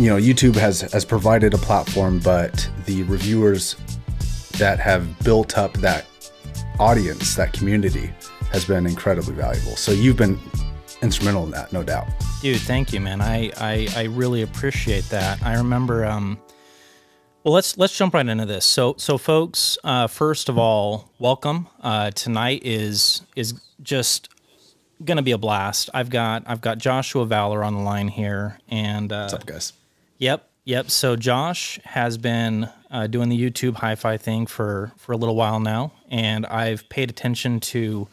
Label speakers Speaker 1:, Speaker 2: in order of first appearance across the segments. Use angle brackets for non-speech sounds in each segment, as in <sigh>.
Speaker 1: you know, YouTube has has provided a platform, but the reviewers that have built up that audience, that community, has been incredibly valuable. So you've been instrumental in that, no doubt.
Speaker 2: Dude, thank you, man. I I, I really appreciate that. I remember. Um, well, let's let's jump right into this. So so folks, uh, first of all, welcome. Uh, tonight is is just gonna be a blast. I've got I've got Joshua Valor on the line here, and uh,
Speaker 1: What's up, guys?
Speaker 2: Yep, yep. So Josh has been uh, doing the YouTube hi-fi thing for for a little while now, and I've paid attention to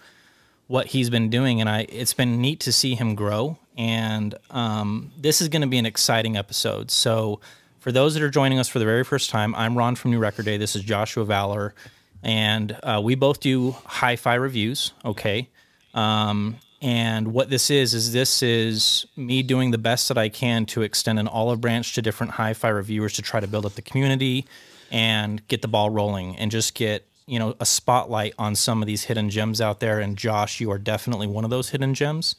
Speaker 2: what he's been doing, and I it's been neat to see him grow. And um, this is going to be an exciting episode. So for those that are joining us for the very first time, I'm Ron from New Record Day. This is Joshua Valor, and uh, we both do hi-fi reviews. Okay. Um, and what this is is this is me doing the best that I can to extend an olive branch to different hi-fi reviewers to try to build up the community and get the ball rolling and just get you know a spotlight on some of these hidden gems out there. And Josh, you are definitely one of those hidden gems.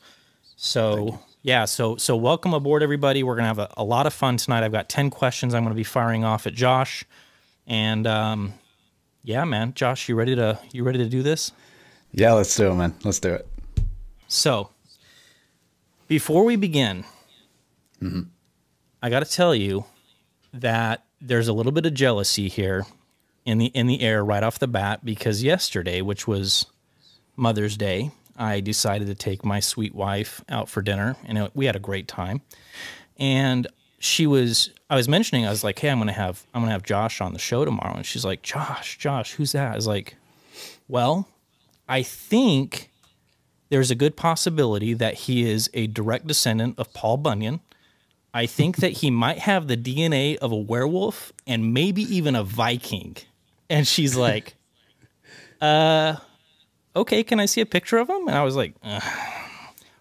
Speaker 2: So yeah, so so welcome aboard, everybody. We're gonna have a, a lot of fun tonight. I've got ten questions I'm gonna be firing off at Josh, and um, yeah, man, Josh, you ready to you ready to do this?
Speaker 1: Yeah, let's do it, man. Let's do it.
Speaker 2: So, before we begin, mm-hmm. I got to tell you that there's a little bit of jealousy here in the in the air right off the bat because yesterday, which was Mother's Day, I decided to take my sweet wife out for dinner, and it, we had a great time. And she was, I was mentioning, I was like, "Hey, I'm gonna have I'm gonna have Josh on the show tomorrow," and she's like, "Josh, Josh, who's that?" I was like, "Well, I think." There's a good possibility that he is a direct descendant of Paul Bunyan. I think that he might have the DNA of a werewolf and maybe even a Viking. And she's like, <laughs> uh, okay, can I see a picture of him? And I was like, "Ugh."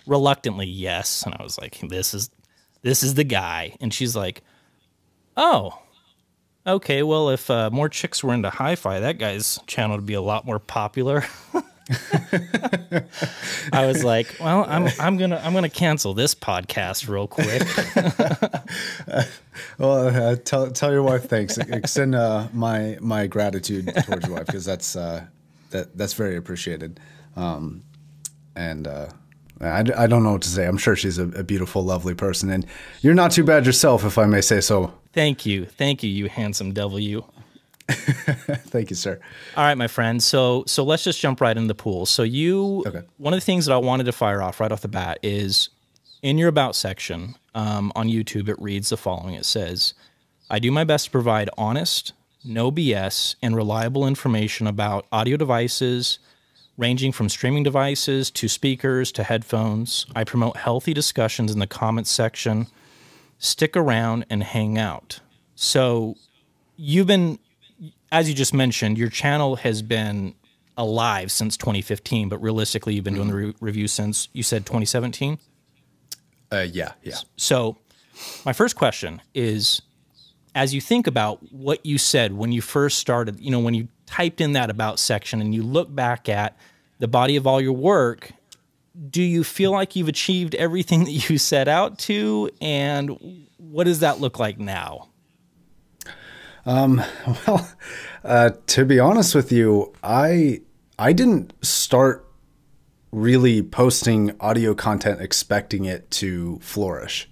Speaker 2: reluctantly, yes. And I was like, this is, this is the guy. And she's like, oh, okay. Well, if uh, more chicks were into hi-fi, that guy's channel would be a lot more popular. <laughs> <laughs> I was like, well, I'm I'm gonna I'm gonna cancel this podcast real quick. <laughs>
Speaker 1: Well, uh, tell tell your wife thanks. Extend uh, my my gratitude towards your wife because that's uh, that that's very appreciated. Um, and uh, I, I don't know what to say. I'm sure she's a, a beautiful, lovely person, and you're not too bad yourself, if I may say so.
Speaker 2: Thank you, thank you, you handsome devil, you. <laughs>
Speaker 1: Thank you, sir.
Speaker 2: All right, my friend. So so let's just jump right in the pool. So you
Speaker 1: Okay.
Speaker 2: one of the things that I wanted to fire off right off the bat is in your about section um, on YouTube. It reads the following. It says, "I do my best to provide honest, no BS, and reliable information about audio devices." Ranging from streaming devices to speakers to headphones, I promote healthy discussions in the comments section. Stick around and hang out. So, you've been as you just mentioned, your channel has been alive since 2015, but realistically, you've been doing the re- review since you said 2017.
Speaker 1: Uh, yeah, yeah.
Speaker 2: So, my first question is as you think about what you said when you first started, you know, when you typed in that about section and you look back at the body of all your work, do you feel like you've achieved everything <laughs> that you set out to? And what does that look like now? <laughs>
Speaker 1: Well, uh, to be honest with you, I I didn't start really posting audio content expecting it to flourish.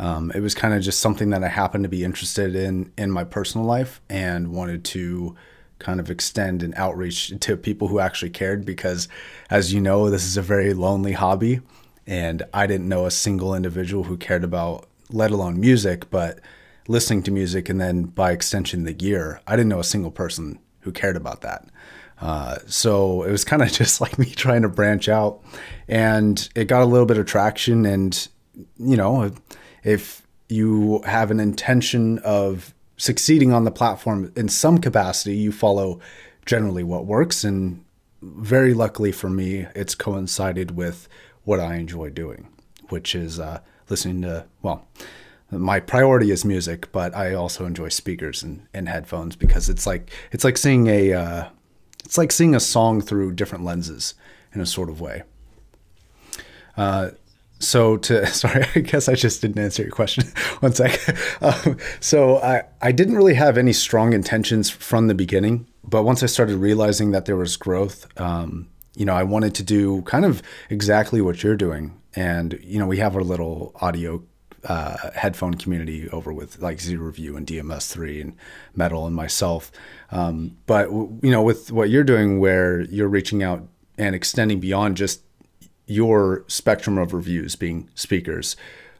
Speaker 1: Um, it was kind of just something that I happened to be interested in in my personal life and wanted to kind of extend an outreach to people who actually cared because, as you know, this is a very lonely hobby, and I didn't know a single individual who cared about, let alone music, but listening to music and then by extension the gear. I didn't know a single person who cared about that. Uh, so it was kind of <laughs> just like me trying to branch out, and it got a little bit of traction. And you know, if you have an intention of succeeding on the platform in some capacity, you follow generally what works. And very luckily for me, it's coincided with what I enjoy doing, which is uh, listening to well. My priority is music, but I also enjoy speakers and, and headphones because it's like it's like seeing a uh, it's like seeing a song through different lenses in a sort of way. Uh, so to <laughs> sorry, I guess I just didn't answer your question. <laughs> One sec. <laughs> Um, so I I didn't really have any strong intentions from the beginning, but once I started realizing that there was growth, um, you know, I wanted to do kind of exactly what you're doing, and you know, we have our little audio uh, headphone community over with like Zero Review and DMS3 and Metal and myself. Um, but you know, with what you're doing, where you're reaching out and extending beyond just your spectrum of reviews being speakers,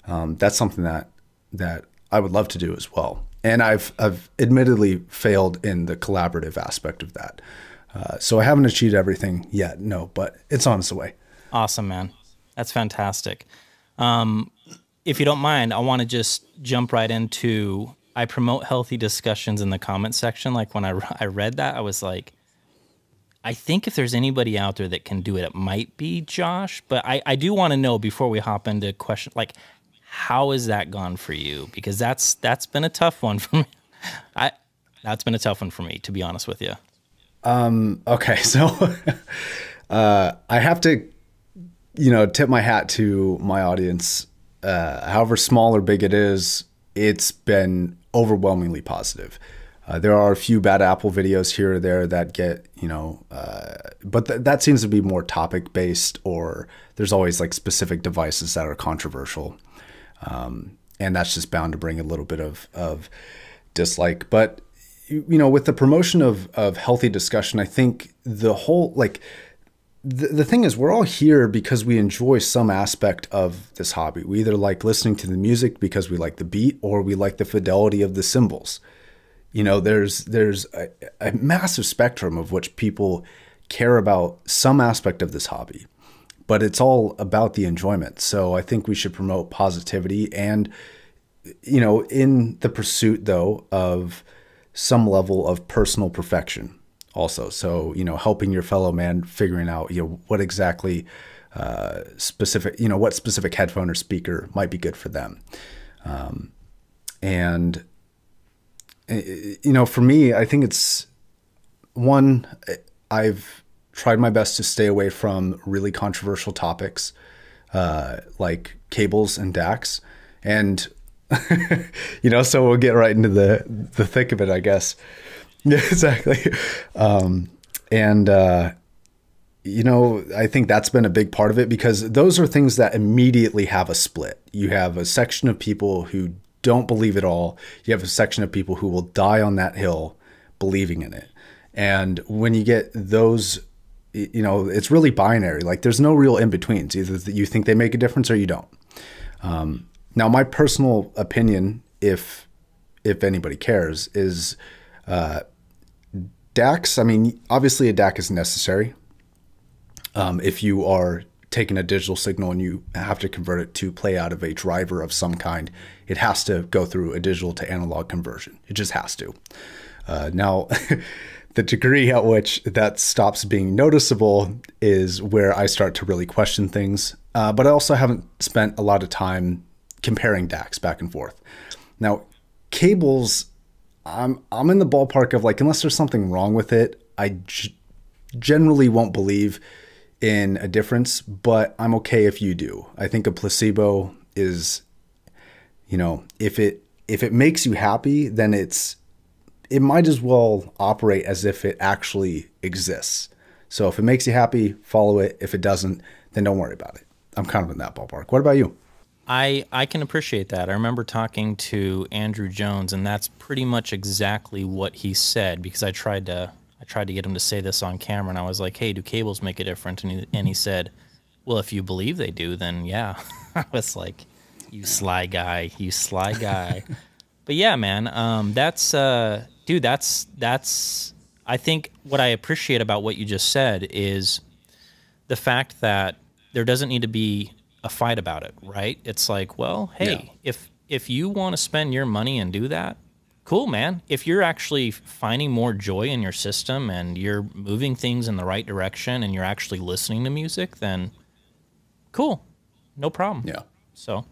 Speaker 1: um, that's something that that I would love to do as well. And I've I've admittedly failed in the collaborative aspect of that. Uh, so I haven't achieved everything yet, no, but it's on its way.
Speaker 2: Awesome, man. That's fantastic. Um, if you don't mind, I want to just jump right into. I promote healthy discussions in the comment section. Like when I <laughs> I read that, I was like, I think if there's anybody out there that can do it, it might be Josh. But I I do want to know before we hop into question like how has that gone for you? Because that's that's been a tough one for me. <laughs> I that's been a tough one for me to be honest with you.
Speaker 1: Um. Okay. <laughs> So, uh, I have to, you know, tip my hat to my audience uh, however small or big it is, it's been overwhelmingly positive. Uh, there are a few bad Apple videos here or there that get, you know, uh, but th- that seems to be more topic based, or there's always like specific devices that are controversial. Um, and that's just bound to bring a little bit of, of dislike. But, you know, with the promotion of, of healthy discussion, I think the whole, like, the, the thing is, we're all here because we enjoy some aspect of this hobby. We either like listening to the music because we like the beat, or we like the fidelity of the cymbals. You know, there's there's a, a massive spectrum of which people care about some aspect of this hobby, but it's all about the enjoyment. So I think we should promote positivity and, you know, in the pursuit though of some level of personal perfection also. So, you know, helping your fellow man figuring out, you know, what exactly uh, specific, you know, what specific headphone or speaker might be good for them. Um, and, you know, for me, I think it's one, I've tried my best to stay away from really controversial topics uh, like cables and DACs. And, <laughs> you know, so we'll get right into the, the thick of it, I guess. <laughs> Yeah, exactly. Um, and, uh, you know, I think that's been a big part of it because those are things that immediately have a split. You have a section of people who don't believe it all, you have a section of people who will die on that hill believing in it. And when you get those, you know, it's really binary. Like there's no real in betweens. Either you think they make a difference or you don't. Um, now, my personal opinion, if if anybody cares, is uh, DACs, I mean, obviously a DAC is necessary. Um, if you are taking a digital signal and you have to convert it to play out of a driver of some kind, it has to go through a digital to analog conversion. It just has to. Uh, now, <laughs> the degree at which that stops being noticeable is where I start to really question things. Uh, but I also haven't spent a lot of time comparing DACs back and forth. Now, cables I'm I'm in the ballpark of like unless there's something wrong with it, I g- generally won't believe in a difference, but I'm okay if you do. I think a placebo is you know, if it if it makes you happy, then it's it might as well operate as if it actually exists. So if it makes you happy, follow it. If it doesn't, then don't worry about it. I'm kind of in that ballpark. What about you?
Speaker 2: I I can appreciate that. I remember talking to Andrew Jones, and that's pretty much exactly what he said. Because I tried to I tried to get him to say this on camera, and I was like, "Hey, do cables make a difference?" And he, and he said, "Well, if you believe they do, then yeah." <laughs> I was like, "You sly guy, you sly guy." <laughs> but yeah, man, um, that's uh, dude, that's that's. I think what I appreciate about what you just said is the fact that there doesn't need to be a fight about it, right? It's like, well, hey, yeah. if if you want to spend your money and do that, cool, man. If you're actually finding more joy in your system and you're moving things in the right direction and you're actually listening to music, then cool, no problem.
Speaker 1: Yeah.
Speaker 2: So,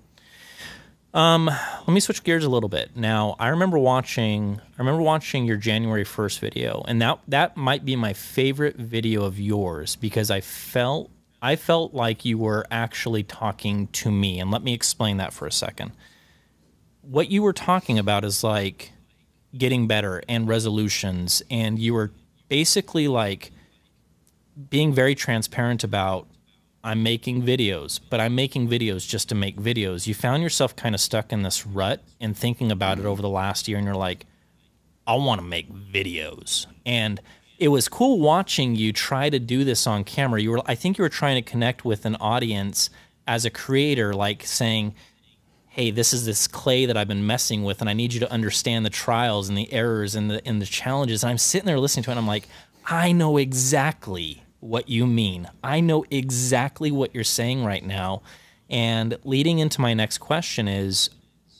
Speaker 2: um, let me switch gears a little bit. Now, I remember watching. I remember watching your January first video, and that that might be my favorite video of yours because I felt I felt like you were actually talking to me. And let me explain that for a second. What you were talking about is like getting better and resolutions. And you were basically like being very transparent about I'm making videos, but I'm making videos just to make videos. You found yourself kind of stuck in this rut and thinking about it over the last year, and you're like, I want to make videos. And it was cool watching you try to do this on camera. You were, I think, you were trying to connect with an audience as a creator, like saying, "Hey, this is this clay that I've been messing with, and I need you to understand the trials and the errors and the and the challenges." And I'm sitting there listening to it, and I'm like, I know exactly what you mean. I know exactly what you're saying right now. And leading into my next question is,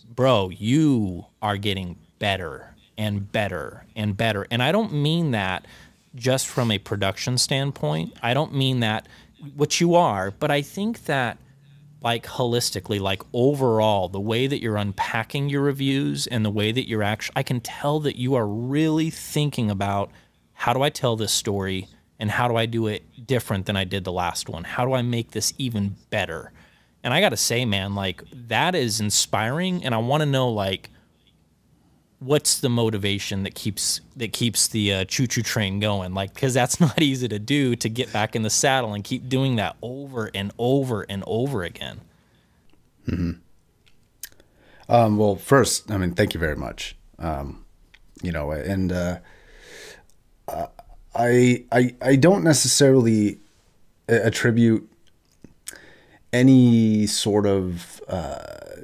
Speaker 2: bro, you are getting better and better and better. And I don't mean that just from a production standpoint. I don't mean that what you are, but I think that like holistically, like overall, the way that you're unpacking your reviews and the way that you're actually, I can tell that you are really thinking about how do I tell this story and how do I do it different than I did the last one? How do I make this even better? And I got to say, man, like that is inspiring and I want to know like what's the motivation that keeps that keeps the uh, choo choo train going? Like because that's <laughs> not easy to do to get back in the saddle and keep doing that over and over and over again.
Speaker 1: Mm-hmm. um, well first i mean thank you very much. Um, you know and uh, uh, I, I i don't necessarily attribute any sort of uh,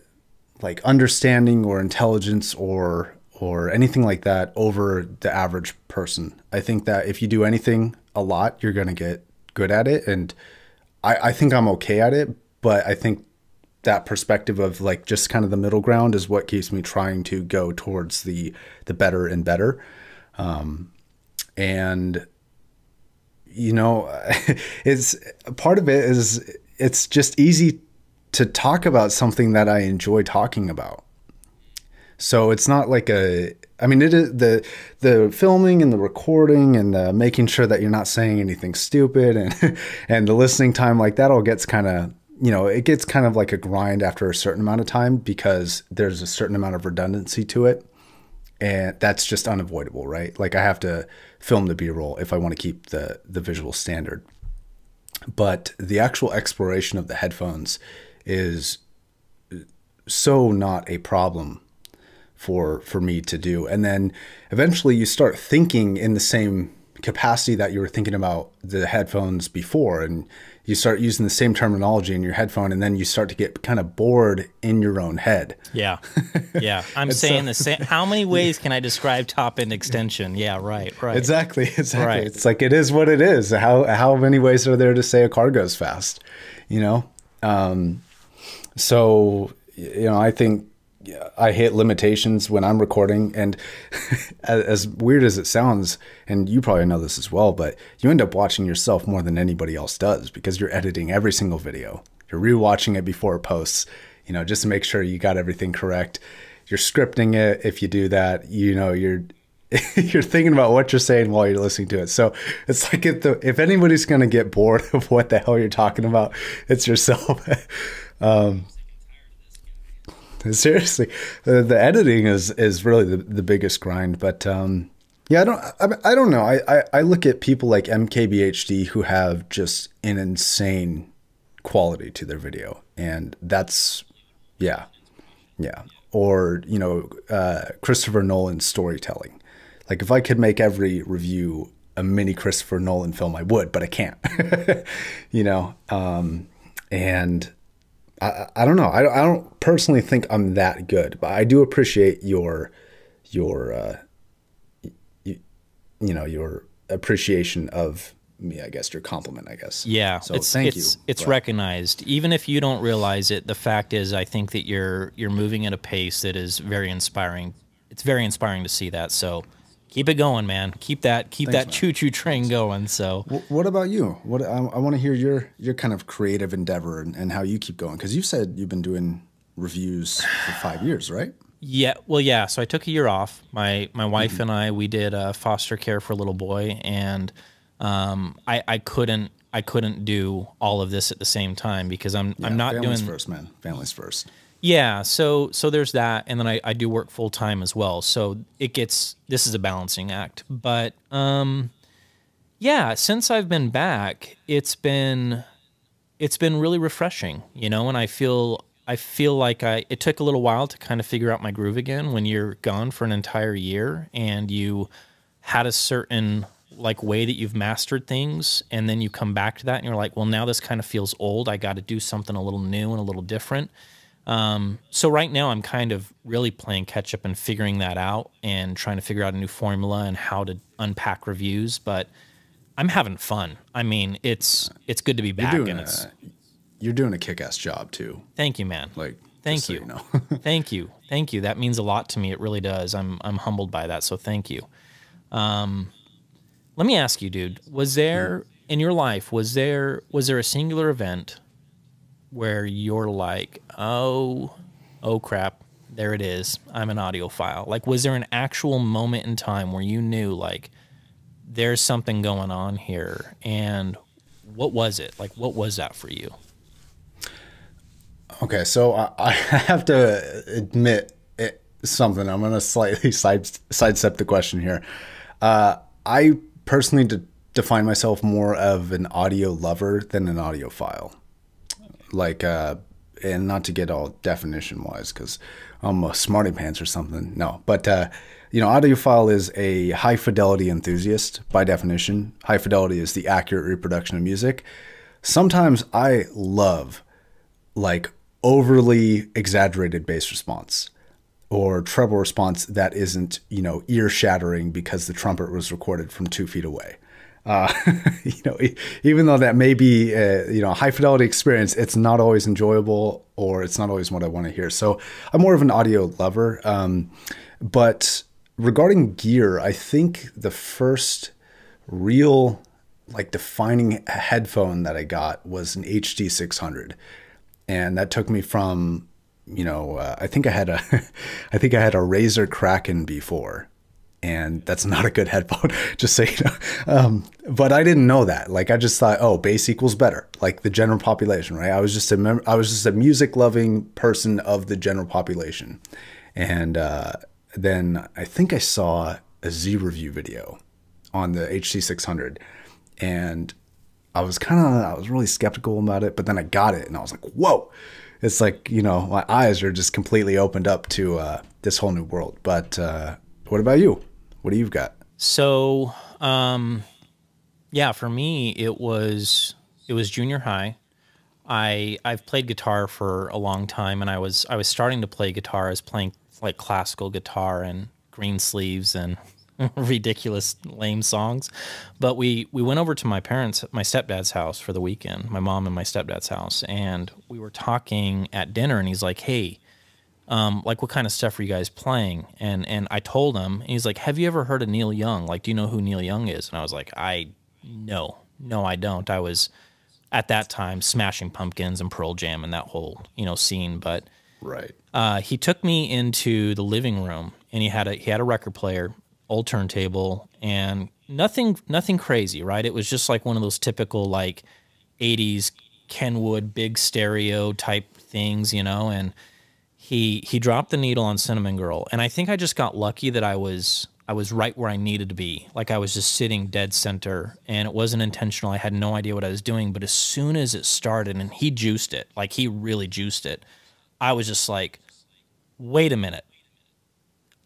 Speaker 1: like understanding or intelligence or or anything like that over the average person. I think that if you do anything a lot, you're going to get good at it. And I, I think I'm okay at it, but I think that perspective of like just kind of the middle ground is what keeps me trying to go towards the the better and better. Um, and you know, <laughs> it's part of it is it's just easy to talk about something that I enjoy talking about. So it's not like a I mean it is the the filming and the recording and the making sure that you're not saying anything stupid and <laughs> and the listening time like that all gets kind of you know it gets kind of like a grind after a certain amount of time because there's a certain amount of redundancy to it. And that's just unavoidable right? Like I have to film the b-roll if I want to keep the the visual standard. But the actual exploration of the headphones is so not a problem for for me to do. And then eventually you start thinking in the same capacity that you were thinking about the headphones before and you start using the same terminology in your headphone and then you start to get kind of bored in your own head.
Speaker 2: Yeah. <laughs> Yeah. I'm saying so, the same how many <laughs> ways can i describe top end extension? Yeah right right.
Speaker 1: Exactly <laughs> exactly. Right. it's like it is what it is. How how many ways are there to say a car goes fast you know? Um so you know i think I hit limitations when I'm recording, and <laughs> as weird as it sounds, and you probably know this as well, but you end up watching yourself more than anybody else does because you're editing every single video. You're rewatching it before it posts, you know, just to make sure you got everything correct. You're scripting it. If you do that, you know, you're <laughs> you're thinking about what you're saying while you're listening to it. So it's like if the if anybody's gonna get bored <laughs> of what the hell you're talking about, it's yourself. um, <laughs> Seriously, the, the, editing is is really the, the biggest grind. But um, yeah, I don't I, I don't know. I, I, I look at people like MKBHD who have just an insane quality to their video, and that's yeah, yeah. Or you know, uh, Christopher Nolan storytelling. Like if I could make every review a mini Christopher Nolan film, I would, but I can't. <laughs> you know, um, and I, I don't know. I, I don't personally think I'm that good, but I do appreciate your your uh, you, you know your appreciation of me. I guess your compliment. I guess.
Speaker 2: Yeah.
Speaker 1: So
Speaker 2: it's,
Speaker 1: thank
Speaker 2: it's,
Speaker 1: you.
Speaker 2: It's but. recognized, even if you don't realize it. The fact is, I think that you're you're moving at a pace that is very inspiring. It's very inspiring to see that. So keep it going, man. Keep that keep Thanks, that choo choo train going. So,
Speaker 1: what about you? What I, I want to hear your your kind of creative endeavor and, and how you keep going because you said you've been doing reviews for five years, right?
Speaker 2: Yeah, well, yeah. So I took a year off. My my wife mm-hmm. and I we did uh, foster care for a little boy, and um, I, I couldn't I couldn't do all of this at the same time because I'm
Speaker 1: Yeah,
Speaker 2: I'm not
Speaker 1: families
Speaker 2: doing
Speaker 1: first, man. Families first.
Speaker 2: Yeah, so so there's that, and then I, I do work full time as well. So it gets this is a balancing act. But um, yeah, since I've been back, it's been it's been really refreshing, you know, and I feel I feel like I it took a little while to kind of figure out my groove again when you're gone for an entire year and you had a certain like way that you've mastered things and then you come back to that and you're like, well now this kind of feels old. I got to do something a little new and a little different. Um, so right now I'm kind of really playing catch up and figuring that out and trying to figure out a new formula and how to unpack reviews, but I'm having fun. I mean, it's it's good to be back
Speaker 1: You're doing
Speaker 2: and
Speaker 1: a,
Speaker 2: it's
Speaker 1: you're doing a kick-ass job too.
Speaker 2: thank you, man.
Speaker 1: Like,
Speaker 2: Thank
Speaker 1: just so
Speaker 2: you.
Speaker 1: know. <laughs>
Speaker 2: thank you. Thank you. That means a lot to me. It really does. I'm I'm humbled by that. So thank you. Um, let me ask you, dude. Was there in your life was there was there a singular event where you're like, oh, oh crap, there it is. I'm an audiophile. Like, was there an actual moment in time where you knew like there's something going on here, and what was it? Like, what was that for you?
Speaker 1: Okay, so I, I <laughs> have to admit it, something. I'm going to slightly side, sidestep the question here. Uh, I personally de- define myself more of an audio lover than an audiophile. Like, uh, and not to get all definition wise, because I'm a smarty pants or something. No, but uh, you know, audiophile is a high fidelity enthusiast by definition. High fidelity is the accurate reproduction of music. Sometimes I love like overly exaggerated bass response or treble response that isn't you know ear shattering because the trumpet was recorded from two feet away uh, <laughs> you know even though that may be a, you know a high fidelity experience it's not always enjoyable or it's not always what i want to hear. So i'm more of an audio lover um, but regarding gear i think the first real like defining headphone that i got was an hd 600 and that took me from you know uh, i think i had a <laughs> i think i had a razer kraken before and that's not a good headphone <laughs> just so you know. Um, but i didn't know that. Like i just thought oh bass equals better like the general population right? I was just a mem- i was just a music loving person of the general population. And uh, then i think i saw a z review video on the hd600 and I was kind of, I was really skeptical about it, but then I got it and I was like, whoa. It's like, you know, my eyes are just completely opened up to uh, this whole new world. But uh, what about you? What do you've got?
Speaker 2: So, um, yeah, for me, it was it was junior high. I I've played guitar for a long time, and I was I was starting to play guitar. I was playing like classical guitar and green sleeves and <laughs> ridiculous lame songs. But we we went over to my parents, my stepdad's house for the weekend. My mom and my stepdad's house, and we were talking at dinner. And he's like, "Hey." Um, like what kind of stuff are you guys playing? And and I told him, and he's like, Have you ever heard of Neil Young? Like, do you know who Neil Young is? And I was like, I no, no, I don't. I was at that time smashing pumpkins and Pearl Jam and that whole you know scene. But
Speaker 1: Right.
Speaker 2: uh, he took me into the living room and he had a he had a record player, old turntable, and nothing nothing crazy, right? It was just like one of those typical like '80s Kenwood big stereo type things, you know. And he he dropped the needle on Cinnamon Girl, and I think I just got lucky that I was I was right where I needed to be. Like I was just sitting dead center, and it wasn't intentional. I had no idea what I was doing, but as soon as it started, and he juiced it, like he really juiced it, I was just like, wait a minute.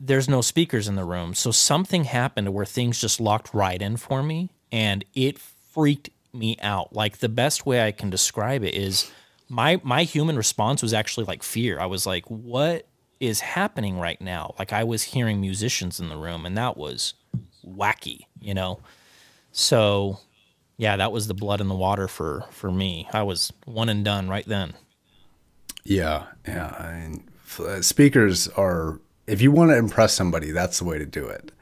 Speaker 2: There's no speakers in the room. So something happened where things just locked right in for me and it freaked me out. Like the best way I can describe it is my my human response was actually like fear. I was like, what is happening right now? Like I was hearing musicians in the room and that was wacky, you know. So yeah, that was the blood in the water for for me. I was one and done right then.
Speaker 1: Yeah. Yeah. I mean, uh, speakers are, if you want to impress somebody, that's the way to do it.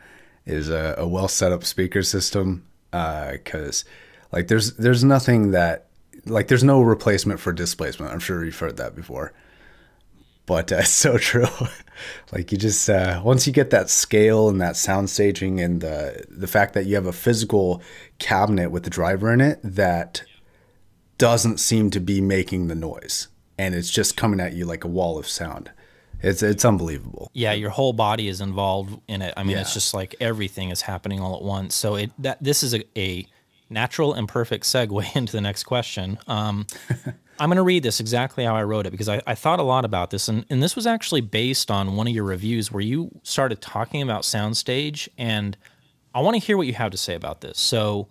Speaker 1: Is a, a well set up speaker system. Because, like, there's there's nothing that like there's no replacement for displacement. I'm sure you've heard that before. but uh, <laughs> it's so true. <laughs> like you just uh, once you get that scale and that sound staging and the the fact that you have a physical cabinet with the driver in it that doesn't seem to be making the noise and it's just coming at you like a wall of sound. It's it's unbelievable.
Speaker 2: Yeah, your whole body is involved in it. I mean, yeah. it's just like everything is happening all at once. So it that this is a, a natural and perfect segue <laughs> into the next question. Um, <laughs> I'm going to read this exactly how I wrote it because I, I thought a lot about this, and, and this was actually based on one of your reviews where you started talking about soundstage, and I want to hear what you have to say about this. So,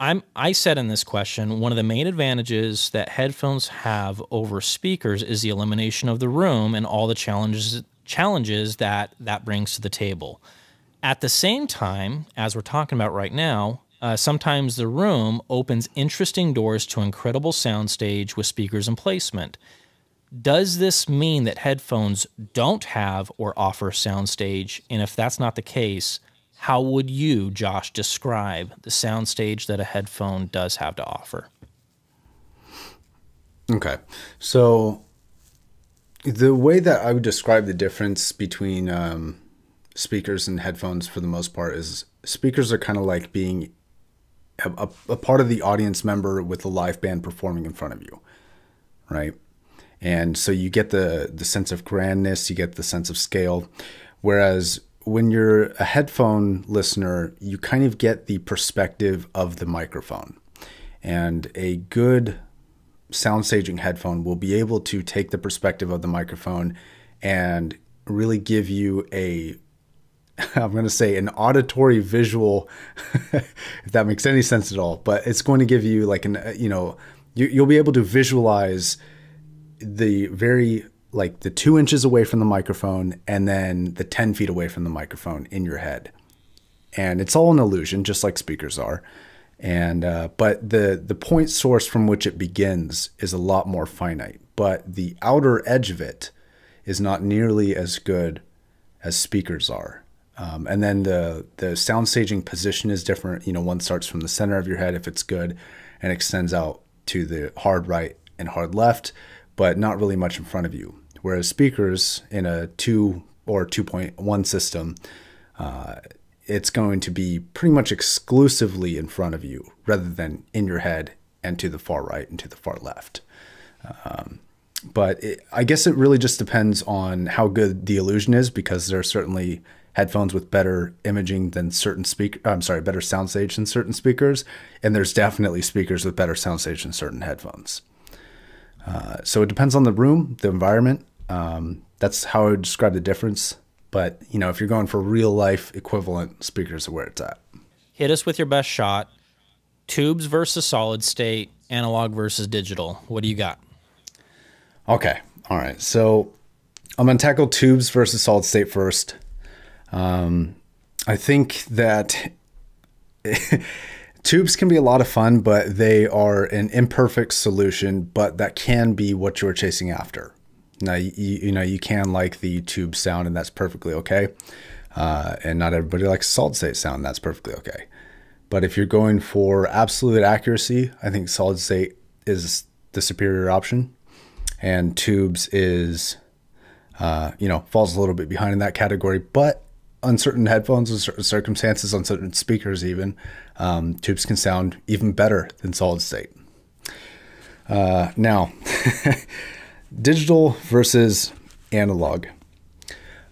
Speaker 2: I'm I said in this question one of the main advantages that headphones have over speakers is the elimination of the room and all the challenges challenges that that brings to the table. At the same time, as we're talking about right now, uh, sometimes the room opens interesting doors to incredible soundstage with speakers and placement. Does this mean that headphones don't have or offer soundstage? And if that's not the case, how would you, Josh, describe the soundstage that a headphone does have to offer?
Speaker 1: Okay. So, the way that I would describe the difference between um, speakers and headphones for the most part is speakers are kind of like being a, a part of the audience member with a live band performing in front of you, right? And so you get the the sense of grandness, you get the sense of scale. Whereas when you're a headphone listener, you kind of get the perspective of the microphone. And a good sound staging headphone will be able to take the perspective of the microphone and really give you a <laughs> I'm going to say an auditory visual, <laughs> if that makes any sense at all. But it's going to give you like an, uh, you know, you, you'll be able to visualize the very like the two inches away from the microphone and then the 10 feet away from the microphone in your head. And it's all an illusion, just like speakers are. And uh, but the the point source from which it begins is a lot more finite. But the outer edge of it is not nearly as good as speakers are. Um, and then the the sound staging position is different. You know, one starts from the center of your head if it's good, and extends out to the hard right and hard left, but not really much in front of you. Whereas speakers in a two or two point one system, uh, it's going to be pretty much exclusively in front of you rather than in your head and to the far right and to the far left. Um, but it, I guess it really just depends on how good the illusion is because there are certainly headphones with better imaging than certain speaker I'm sorry, better soundstage than certain speakers, and there's definitely speakers with better soundstage than certain headphones. Uh, so it depends on the room, the environment. Um, that's how I would describe the difference. But you know, if you're going for real life equivalent, speakers are where it's at.
Speaker 2: Hit us with your best shot. Tubes versus solid state, analog versus digital. What do you got?
Speaker 1: Okay. All right. So I'm going to tackle tubes versus solid state first. Um, I think that <laughs> tubes can be a lot of fun, but they are an imperfect solution, but that can be what you're chasing after. Now, you, you know, you can like the tube sound, and that's perfectly okay. Uh, and not everybody likes solid state sound, that's perfectly okay. But if you're going for absolute accuracy, I think solid state is the superior option, and tubes is, uh, you know, falls a little bit behind in that category. But on certain headphones, in certain circumstances, on certain speakers, even um, tubes can sound even better than solid state. Uh, now, <laughs> digital versus analog.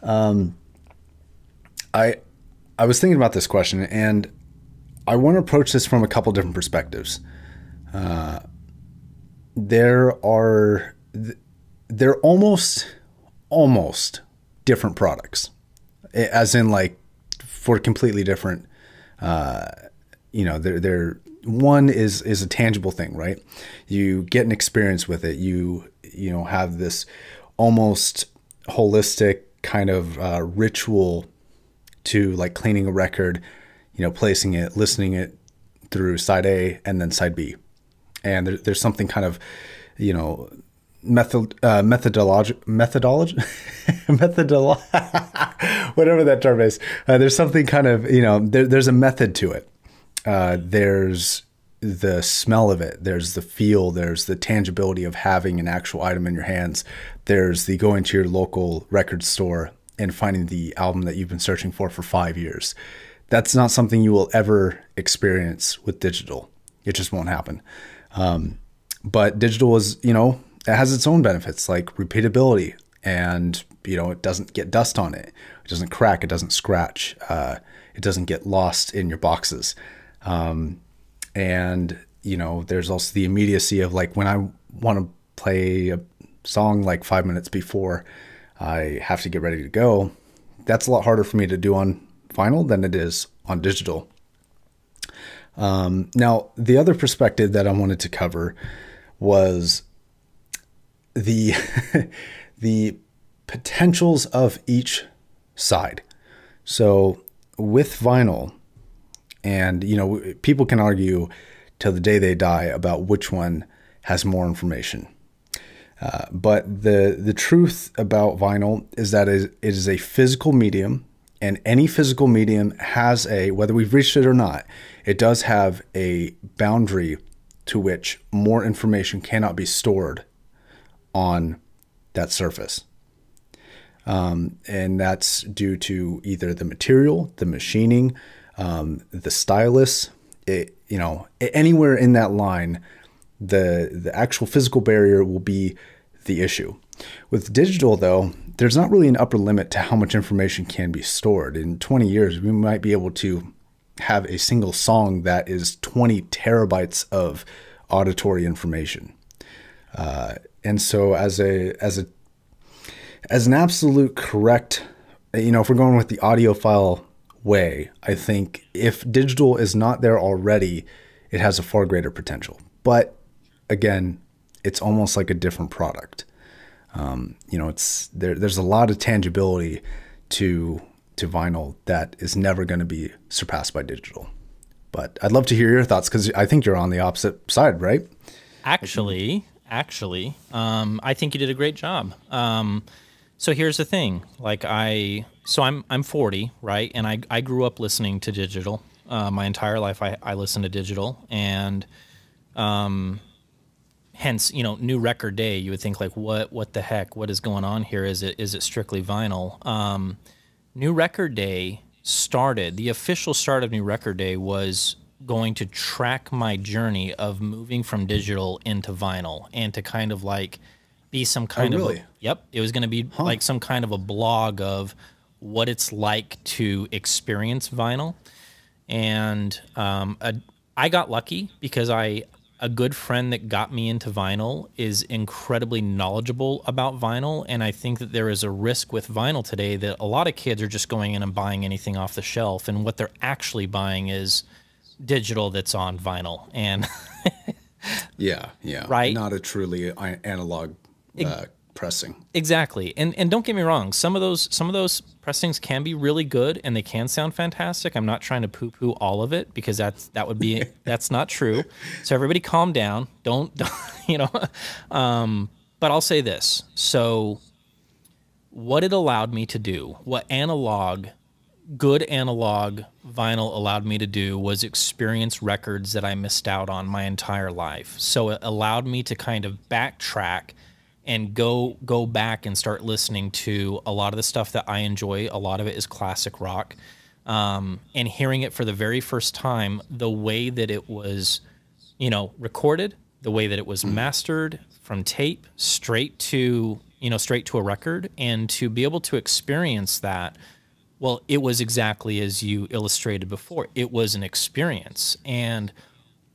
Speaker 1: Um, I I was thinking about this question, and I want to approach this from a couple different perspectives. Uh, there are they're almost almost different products as in like for completely different. Uh, you know, they're they're one is is a tangible thing, right? You get an experience with it. You you know have this almost holistic kind of uh, ritual to like cleaning a record, you know, placing it, listening it through side A and then side B, and there, there's something kind of you know method uh, methodology methodology <laughs> <laughs> whatever that term is uh, there's something kind of you know there, there's a method to it uh, there's the smell of it, there's the feel, there's the tangibility of having an actual item in your hands, there's the going to your local record store and finding the album that you've been searching for for five years. That's not something you will ever experience with digital. It just won't happen. Um, but digital is, you know, it has its own benefits like repeatability and, you know, it doesn't get dust on it. It doesn't crack. It doesn't scratch. Uh, it doesn't get lost in your boxes. Um, and, you know, there's also the immediacy of like when I want to play a song like five minutes before I have to get ready to go, that's a lot harder for me to do on vinyl than it is on digital. Um, now, the other perspective that I wanted to cover was the <laughs> the potentials of each side. So with vinyl, and you know, people can argue till the day they die about which one has more information. Uh, but the the truth about vinyl is that it is a physical medium, and any physical medium has a whether we've reached it or not, it does have a boundary to which more information cannot be stored on that surface. Um, and that's due to either the material, the machining, um, the stylus. It, you know, anywhere in that line, the the actual physical barrier will be the issue. With digital, though, there's not really an upper limit to how much information can be stored. In 20 years, we might be able to have a single song that is 20 terabytes of auditory information. Uh, and so, as a as a as an absolute correct, you know, if we're going with the audiophile way, I think if digital is not there already, it has a far greater potential. But again, it's almost like a different product. Um, you know, it's there. There's a lot of tangibility to to vinyl that is never going to be surpassed by digital. But I'd love to hear your thoughts because I think you're on the opposite side, right?
Speaker 2: Actually, actually, um, I think you did a great job. Um, so here's the thing: like I, so I'm I'm 40, right? And I I grew up listening to digital. Uh, my entire life, I I listened to digital, and um, hence you know new record day. You would think like, what what the heck? What is going on here? Is it is it strictly vinyl? Um, new record day started. The official start of new record day was going to track my journey of moving from digital into vinyl and to kind of like be some kind
Speaker 1: oh,
Speaker 2: of
Speaker 1: really?
Speaker 2: a, yep it was going to be huh. like some kind of a blog of what it's like to experience vinyl and um, a, I got lucky because I a good friend that got me into vinyl is incredibly knowledgeable about vinyl and I think that there is a risk with vinyl today that a lot of kids are just going in and buying anything off the shelf and what they're actually buying is digital that's on vinyl. And <laughs>
Speaker 1: yeah yeah.
Speaker 2: Right?
Speaker 1: Not a truly analog uh, pressing.
Speaker 2: Exactly. And and don't get me wrong some of those some of those pressings can be really good and they can sound fantastic. I'm not trying to poo poo all of it because that's that would be <laughs> that's not true. So everybody calm down. Don't, don't <laughs> you know um, but i'll say this. So what it allowed me to do what analog good analog vinyl allowed me to do was experience records that I missed out on my entire life. So it allowed me to kind of backtrack and go go back and start listening to a lot of the stuff that I enjoy. A lot of it is classic rock. Um, and hearing it for the very first time, the way that it was, you know, recorded, the way that it was mastered from tape straight to, you know, straight to a record, and to be able to experience that well, it was exactly as you illustrated before. It was an experience. And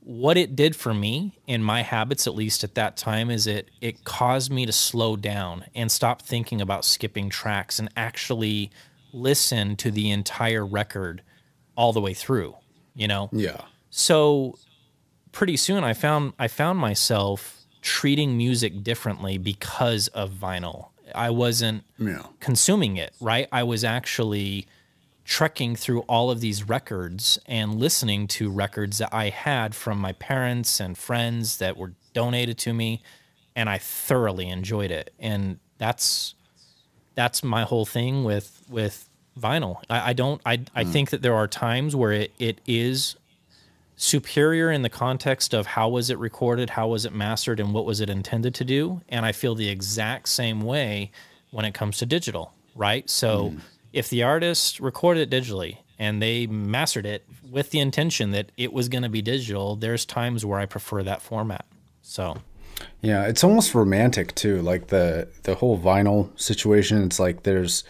Speaker 2: what it did for me in my habits, at least at that time, is it it caused me to slow down and stop thinking about skipping tracks and actually listen to the entire record all the way through, you know?
Speaker 1: Yeah.
Speaker 2: So pretty soon I found I found myself treating music differently because of vinyl. I wasn't
Speaker 1: yeah.
Speaker 2: consuming it, right? I was actually trekking through all of these records and listening to records that I had from my parents and friends that were donated to me and I thoroughly enjoyed it. And that's that's my whole thing with with vinyl. I, I don't I I mm. think that there are times where it, it is superior in the context of how was it recorded, how was it mastered, and what was it intended to do. And I feel the exact same way when it comes to digital, right? So mm. if the artist recorded it digitally and they mastered it with the intention that it was going to be digital, there's times where I prefer that format. So
Speaker 1: yeah, it's almost romantic too. Like the the whole vinyl situation. It's like there's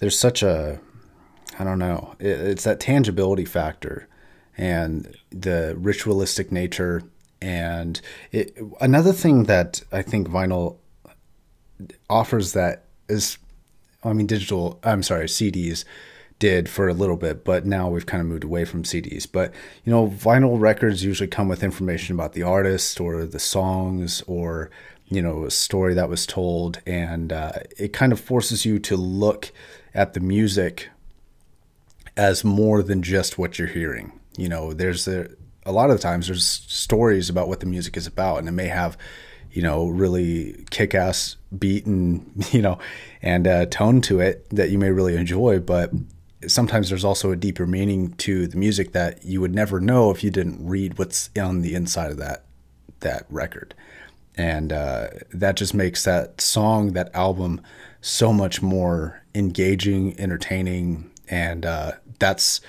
Speaker 1: there's such a I don't know. It, it's that tangibility factor and the ritualistic nature. And it, another thing that I think vinyl offers that is, I mean, digital. I'm sorry, CDs did for a little bit, but now we've kind of moved away from CDs. But you know, vinyl records usually come with information about the artist or the songs or you know a story that was told, and uh, it kind of forces you to look at the music as more than just what you're hearing. You know, there's a, a lot of the times there's stories about what the music is about, and it may have you know, really kick ass beat and, <laughs> you know, and uh, tone to it that you may really enjoy. But sometimes there's also a deeper meaning to the music that you would never know if you didn't read what's on the inside of that that record and uh, that just makes that song that album so much more engaging entertaining and uh, that's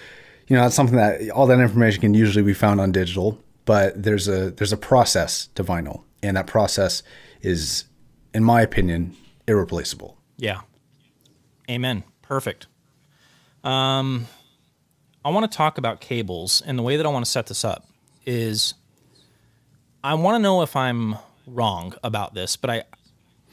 Speaker 1: you know that's something that all that information can usually be found on digital but there's a there's a process to vinyl and that process is in my opinion irreplaceable.
Speaker 2: Yeah. Amen. Perfect. Um, I want to talk about cables, and the way that I want to set this up is I want to know if I'm wrong about this, but I,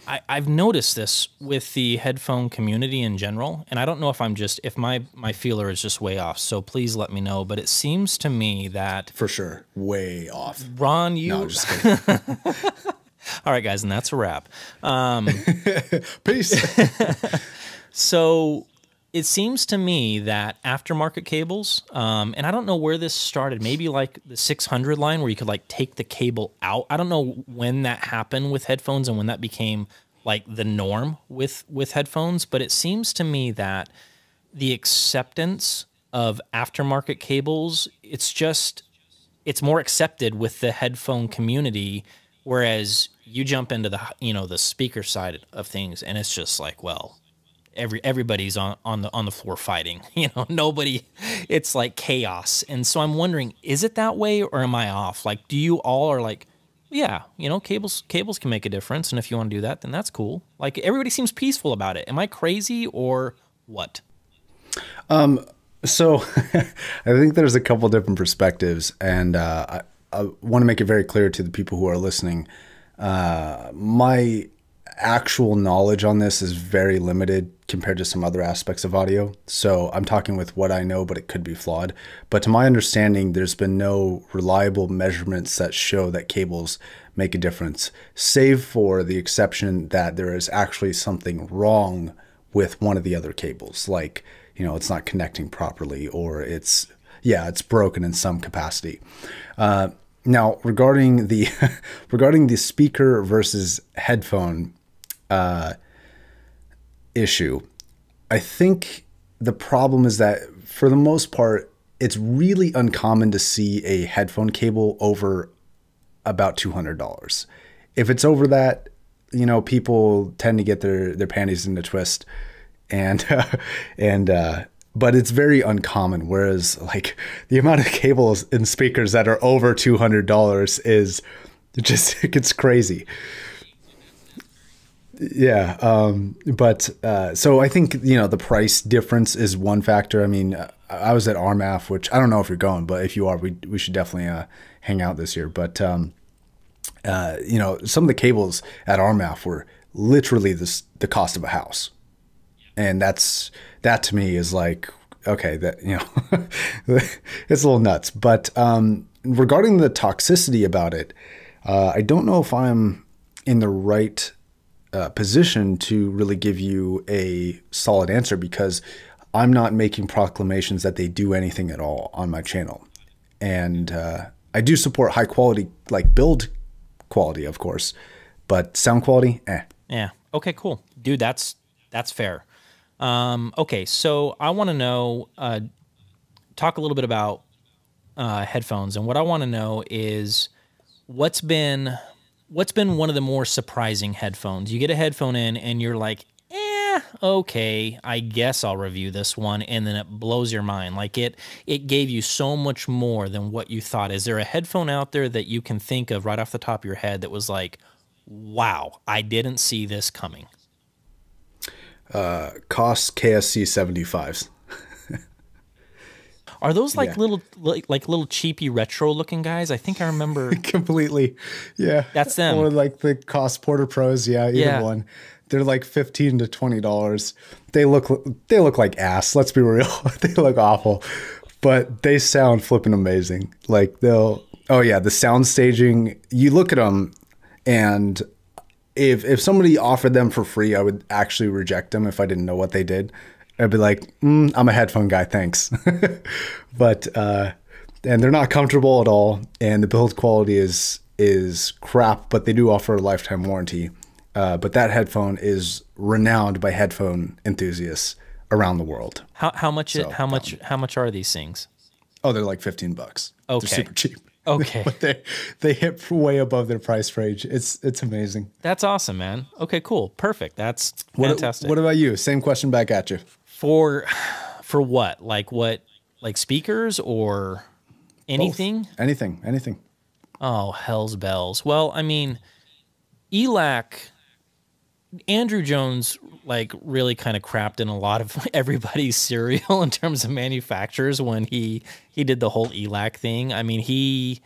Speaker 2: I I've noticed this with the headphone community in general, and I don't know if I'm just if my my feeler is just way off. So please let me know. But it seems to me that
Speaker 1: for sure, way off.
Speaker 2: Ron, you. No, just <laughs> <laughs> All right, guys, and that's a wrap. Um, <laughs>
Speaker 1: Peace.
Speaker 2: so it seems to me that aftermarket cables, um, and I don't know where this started. Maybe like the 600 line, where you could like take the cable out. I don't know when that happened with headphones and when that became like the norm with with headphones. But it seems to me that the acceptance of aftermarket cables, it's just it's more accepted with the headphone community, whereas you jump into the you know the speaker side of things, and it's just like, well, every everybody's on, on the on the floor fighting. <laughs> You know, nobody it's like chaos. And so I'm wondering, is it that way or am I off? Like do you all are like yeah, you know, cables cables can make a difference and if you want to do that, then that's cool. Like everybody seems peaceful about it. Am I crazy or what?
Speaker 1: Um so <laughs> I think there's a couple different perspectives and uh, I, I want to make it very clear to the people who are listening. Uh, my actual knowledge on this is very limited compared to some other aspects of audio. So I'm talking with what I know, but it could be flawed. But to my understanding, there's been no reliable measurements that show that cables make a difference, save for the exception that there is actually something wrong with one of the other cables. Like, you know, it's not connecting properly or it's, yeah, it's broken in some capacity. Uh, now, regarding the <laughs> regarding the speaker versus headphone uh, issue. I think the problem is that for the most part, it's really uncommon to see a headphone cable over about two hundred dollars. If it's over that, you know, people tend to get their their panties in a twist, and uh, <laughs> and uh, but it's very uncommon. Whereas like the amount of cables and speakers that are over two hundred dollars is just <laughs> it gets crazy yeah um, but uh, so i think you know the price difference is one factor. I mean i was at RMAF which i don't know if you're going but if you are we, we should definitely uh, hang out this year. But um, uh, you know some of the cables at RMAF were literally this, the cost of a house. And that's that to me is like okay that you know <laughs> it's a little nuts. But um, regarding the toxicity about it uh, i don't know if i'm in the right uh, position to really give you a solid answer because I'm not making proclamations that they do anything at all on my channel. And uh, I do support high quality, like build quality, of course, but sound quality, eh.
Speaker 2: Yeah. Okay, cool. Dude, that's that's fair. Um, okay, so I want to know, uh, talk a little bit about uh, headphones, and what I want to know is what's been what's been one of the more surprising headphones. You get a headphone in, and you're like, eh, okay, I guess I'll review this one, and then it blows your mind. Like it it gave you so much more than what you thought. Is there a headphone out there that you can think of right off the top of your head that was like, wow, I didn't see this coming?
Speaker 1: Uh, Koss KSC 75s.
Speaker 2: Are those like
Speaker 1: Yeah.
Speaker 2: little like, like little cheapy retro looking guys? I think I remember. <laughs>
Speaker 1: Completely. Yeah.
Speaker 2: That's them.
Speaker 1: Or like the Koss Porta Pros. Yeah. Either
Speaker 2: Yeah.
Speaker 1: one. They're like 15 to $20. They look, they look like ass. Let's be real. <laughs> they look awful, but they sound flipping amazing. Like they'll, oh yeah, the sound staging, you look at them and if if somebody offered them for free, I would actually reject them if I didn't know what they did. I'd be like, mm, I'm a headphone guy, thanks. <laughs> but uh, and they're not comfortable at all, and the build quality is is crap. But they do offer a lifetime warranty. Uh, but that headphone is renowned by headphone enthusiasts around the world.
Speaker 2: How how much it,
Speaker 1: So,
Speaker 2: how much how much are these things?
Speaker 1: Oh, they're like 15 bucks.
Speaker 2: Okay.
Speaker 1: They're super cheap. <laughs>
Speaker 2: Okay.
Speaker 1: but they they hit way above their price range. It's it's amazing.
Speaker 2: That's awesome, man. Okay, cool. Perfect. That's
Speaker 1: What,
Speaker 2: fantastic.
Speaker 1: what about you? Same question back at you.
Speaker 2: For for what? Like what like speakers or anything?
Speaker 1: Anything, anything.
Speaker 2: Oh, hell's bells. Well, I mean, ELAC, Andrew Jones, like, really kind of crapped in a lot of <laughs> everybody's cereal in terms of manufacturers when he he did the whole ELAC thing. I mean, he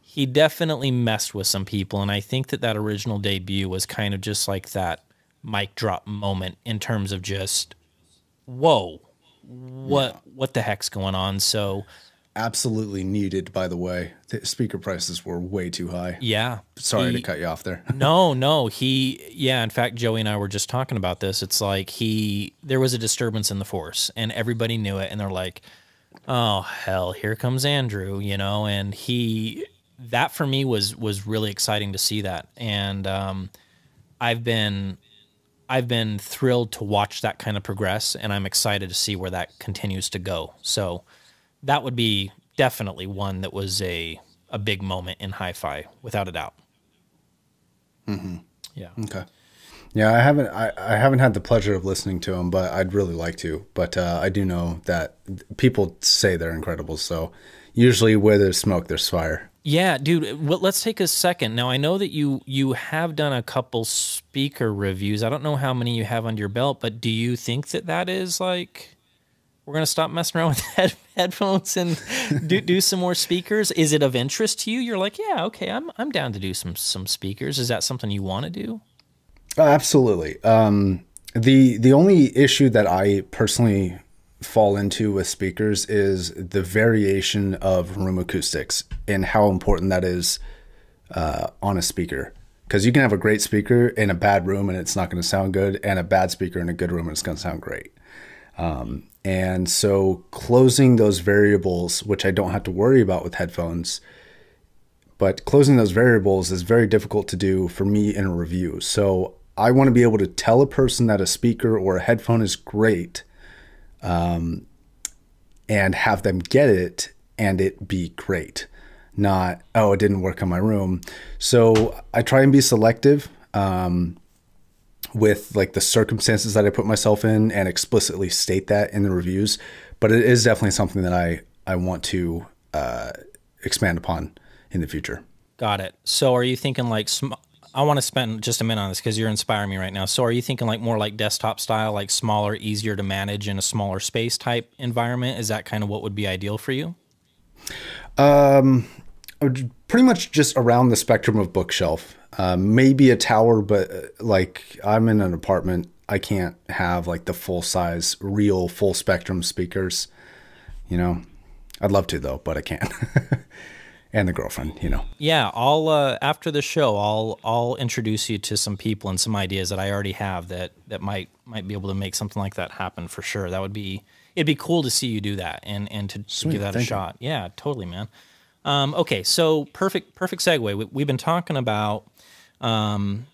Speaker 2: he definitely messed with some people, and I think that that original debut was kind of just like that mic drop moment in terms of just, whoa, what what the heck's going on? So
Speaker 1: Absolutely needed, by the way. The speaker prices were way too high.
Speaker 2: yeah,
Speaker 1: Sorry
Speaker 2: he-
Speaker 1: to cut you off there.
Speaker 2: no, <laughs> no, he yeah, in fact Joey and I were just talking about this. It's like he there was a disturbance in the force and everybody knew it and they're like, "Oh, hell, here comes Andrew," you know, and he that for me was was really exciting to see that. And um I've been I've been thrilled to watch that kind of progress and I'm excited to see where that continues to go. So that would be definitely one that was a a big moment in hi-fi without a doubt. Yeah.
Speaker 1: Okay. Yeah, I haven't. I, I haven't had the pleasure of listening to them, but I'd really like to. But uh, I do know that people say they're incredible. So usually, where there's smoke, there's fire.
Speaker 2: Yeah, dude. Well, let's take a second. Now, I know that you you have done a couple speaker reviews. I don't know how many you have under your belt, but do you think that that is like we're gonna stop messing around <laughs> with head, headphones and do do some more speakers? Is it of interest to you? You're like, yeah, okay, I'm I'm down to do some some speakers. Is that something you want to do?
Speaker 1: Oh, absolutely. Um, the the only issue that I personally fall into with speakers is the variation of room acoustics and how important that is uh, on a speaker. Because you can have a great speaker in a bad room and it's not going to sound good, and a bad speaker in a good room and it's going to sound great. Um, and so closing those variables, which I don't have to worry about with headphones, but closing those variables is very difficult to do for me in a review. So I want to be able to tell a person that a speaker or a headphone is great um, and have them get it and it be great. Not, oh, it didn't work on my room. So I try and be selective um, with like the circumstances that I put myself in and explicitly state that in the reviews. But it is definitely something that I, I want to uh, expand upon in the future.
Speaker 2: Got it. So, are you thinking like? Sm- I want to spend just a minute on this because you're inspiring me right now. So, are you thinking like more like desktop style, like smaller, easier to manage in a smaller space type environment? Is that kind of what would be ideal for you?
Speaker 1: Um, pretty much just around the spectrum of bookshelf. Uh, maybe a tower, but uh, like I'm in an apartment, I can't have like the full size, real full spectrum speakers. You know, I'd love to though, but I can't. <laughs> and the girlfriend, you know.
Speaker 2: Yeah, I'll uh, after the show, I'll I'll introduce you to some people and some ideas that I already have that that might might be able to make something like that happen for sure. That would be it'd be cool to see you do that and and to, to give that a
Speaker 1: thank you.
Speaker 2: shot. Yeah, totally, man. Um, okay, so perfect perfect segue. We, we've been talking about um,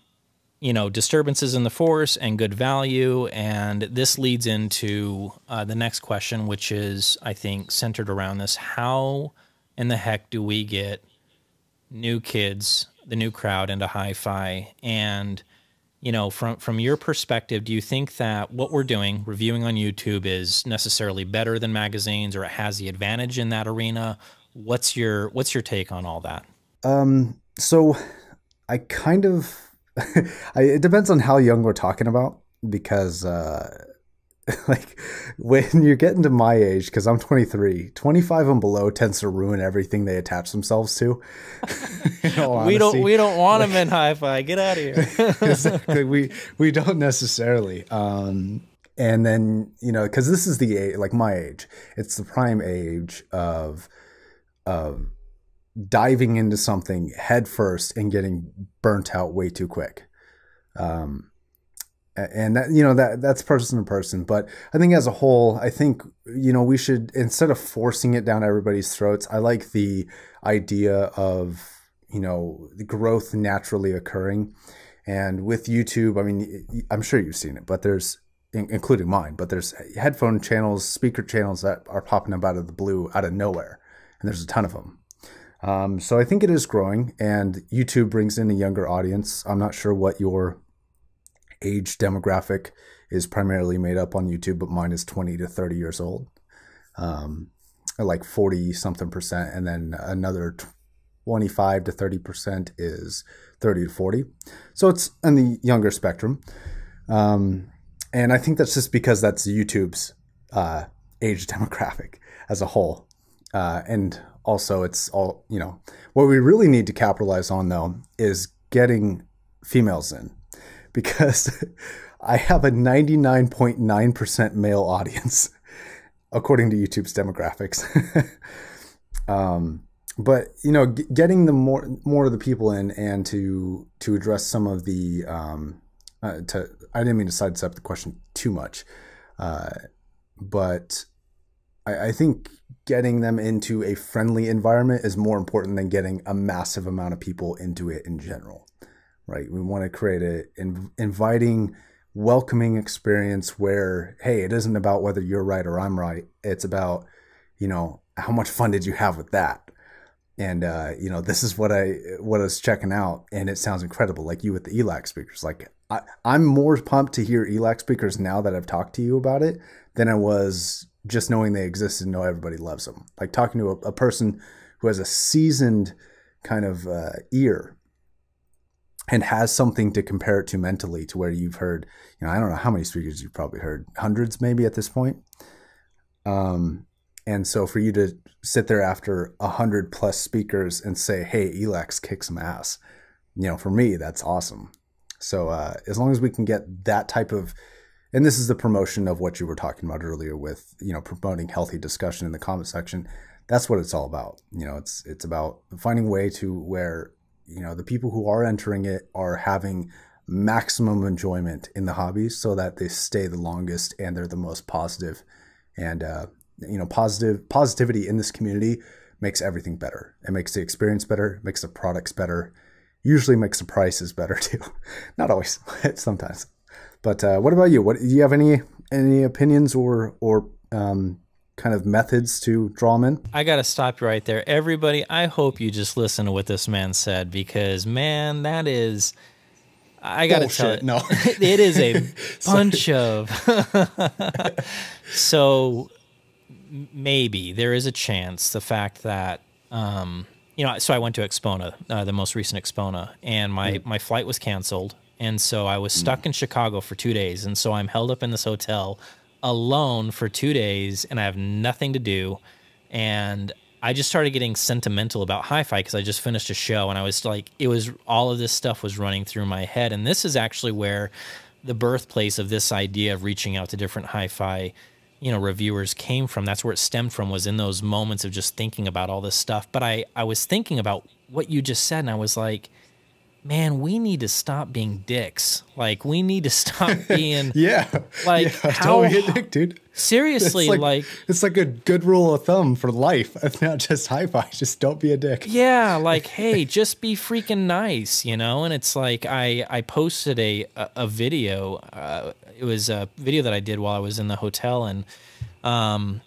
Speaker 2: you know disturbances in the force and good value, and this leads into uh, the next question, which is I think centered around this: how in the heck do we get new kids, the new crowd into hi-fi and you know, from from your perspective, do you think that what we're doing, reviewing on YouTube, is necessarily better than magazines, or it has the advantage in that arena? What's your what's your take on all that?
Speaker 1: Um, so I kind of <laughs> I, it depends on how young we're talking about because uh, <laughs> like when you're getting to my age because i'm 23 25 and below tends to ruin everything they attach themselves to <laughs>
Speaker 2: we don't we don't want like, them in hi-fi. Get out of here. <laughs>
Speaker 1: Exactly. We we don't necessarily. Um and then you know because this is the age like my age. It's the prime age of of diving into something head first and getting burnt out way too quick. Um and that you know that that's person to person. But i think as a whole i think you know we should instead of forcing it down everybody's throats i like the idea of you know growth naturally occurring. And with youtube i mean i'm sure you've seen it but there's including mine but there's headphone channels speaker channels that are popping up out of the blue out of nowhere. And there's a ton of them. Um, so i think it is growing and youtube brings in a younger audience. I'm not sure what your age demographic is primarily made up on YouTube, but mine is 20 to 30 years old, um, like 40 something percent. And then another 25 to 30 percent is 30 to 40. So it's in the younger spectrum. Um, and I think that's just because that's YouTube's uh, age <laughs> demographic as a whole. Uh, and also, it's all, you know, what we really need to capitalize on though is getting females in because <laughs> I have a 99.9% male audience, <laughs> according to YouTube's demographics. <laughs> um, but you know, getting the more more of the people in and to to address some of the um, uh, to I didn't mean to sidestep the question too much, uh, but I, I think getting them into a friendly environment is more important than getting a massive amount of people into it in general right? We want to create an inviting, welcoming experience where, hey, it isn't about whether you're right or I'm right. It's about, you know, how much fun did you have with that? And uh, you know, this is what I what I was checking out, and it sounds incredible. Like you with the ELAC speakers. Like I, I'm more pumped to hear ELAC speakers now that I've talked to you about it than I was just knowing they exist and know everybody loves them. Like talking to a, a person who has a seasoned kind of uh, ear and has something to compare it to mentally to where you've heard, you know, I don't know how many speakers you've probably heard, hundreds maybe at this point. Um, and so for you to sit there after a hundred plus speakers and say, "Hey, ELACs kick some ass," you know, for me that's awesome. So uh, as long as we can get that type of, and this is the promotion of what you were talking about earlier with you know promoting healthy discussion in the comment section. That's what it's all about. You know, it's it's about finding a way to where you know the people who are entering it are having maximum enjoyment in the hobbies so that they stay the longest and they're the most positive. And uh, you know positive positivity in this community makes everything better. It makes the experience better makes the products better usually makes the prices better <laughs> too. Not always <laughs> sometimes. But uh, what about you? What do you have any any opinions or or um, kind of methods to draw them in?
Speaker 2: I got to stop you right there. Everybody, I hope you just listen to what this man said because, man, that is. I got to tell you, no. <laughs> it is a <laughs> bunch of. <laughs> so maybe there is a chance the fact that. Um, you know, so I went to AXPONA, uh, the most recent AXPONA, and my, mm. my flight was canceled. And so I was stuck mm. in Chicago for two days. And so I'm held up in this hotel alone for two days and I have nothing to do. And I just started getting sentimental about hi fi because I just finished a show and I was like, it was all of this stuff was running through my head. And this is actually where the birthplace of this idea of reaching out to different hi fi you know reviewers came from that's where it stemmed from was in those moments of just thinking about all this stuff but i i was thinking about what you just said and i was like man, we need to stop being dicks. Like we need to stop <laughs> being
Speaker 1: yeah.
Speaker 2: Like
Speaker 1: yeah, how don't be a dick, dude.
Speaker 2: Seriously,
Speaker 1: it's like,
Speaker 2: like,
Speaker 1: it's like a good rule of thumb for life. <laughs> It's not just hi fi. <laughs> Just don't be a dick.
Speaker 2: Yeah, like hey, just be freaking nice, you know. And it's like I I posted a a, a video. Uh, it was a video that I did while I was in the hotel, and um,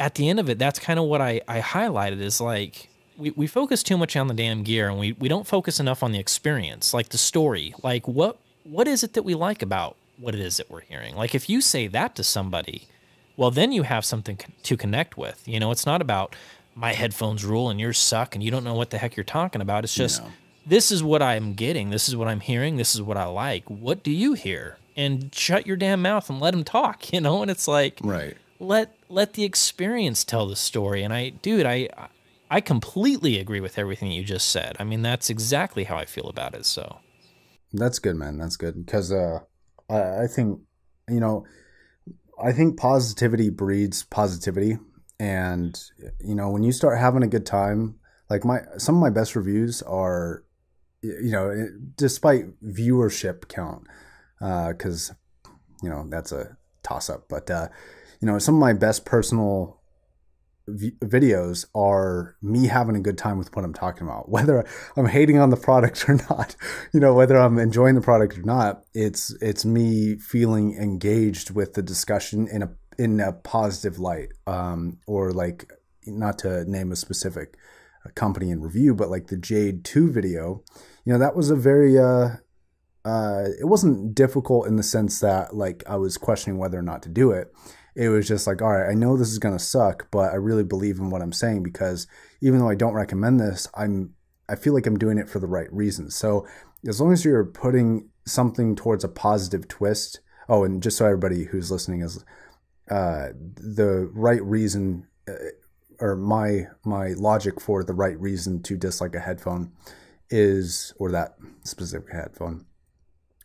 Speaker 2: at the end of it, that's kind of what I I highlighted is like we, we focus too much on the damn gear and we, we don't focus enough on the experience, like the story. Like what what is it that we like about what it is that we're hearing? Like if you say that to somebody, well then you have something to connect with. You know, it's not about my headphones rule and yours suck and you don't know what the heck you're talking about. It's just this is what I'm getting, this is what I'm hearing, this is what I like. What do you hear? And shut your damn mouth and let them talk, <laughs> you know? And it's like
Speaker 1: Right.
Speaker 2: let let the experience tell the story. And I dude, I I completely agree with everything you just said. I mean, that's exactly how I feel about it. So
Speaker 1: That's good, man. That's good because uh, I, I think you know, I think positivity breeds positivity, and you know, when you start having a good time, like my some of my best reviews are, you know, despite viewership count, because you know that's a toss up, but uh, you know, some of my best personal videos are me having a good time with what I'm talking about. <laughs> Whether I'm hating on the product or not, you know, whether I'm enjoying the product or not, it's it's me feeling engaged with the discussion in a in a positive light. Um, or like not to name a specific uh, company in review, but like the Jade 2 video, you know, that was a very uh uh, it wasn't difficult in the sense that like I was questioning whether or not to do it. It was just like, all right, I know this is gonna suck, but I really believe in what I'm saying because even though I don't recommend this, I'm I feel like I'm doing it for the right reasons. So as long as you're putting something towards a positive twist. Oh, and just so everybody who's listening is uh, the right reason uh, or my my logic for the right reason to dislike a headphone is or that specific headphone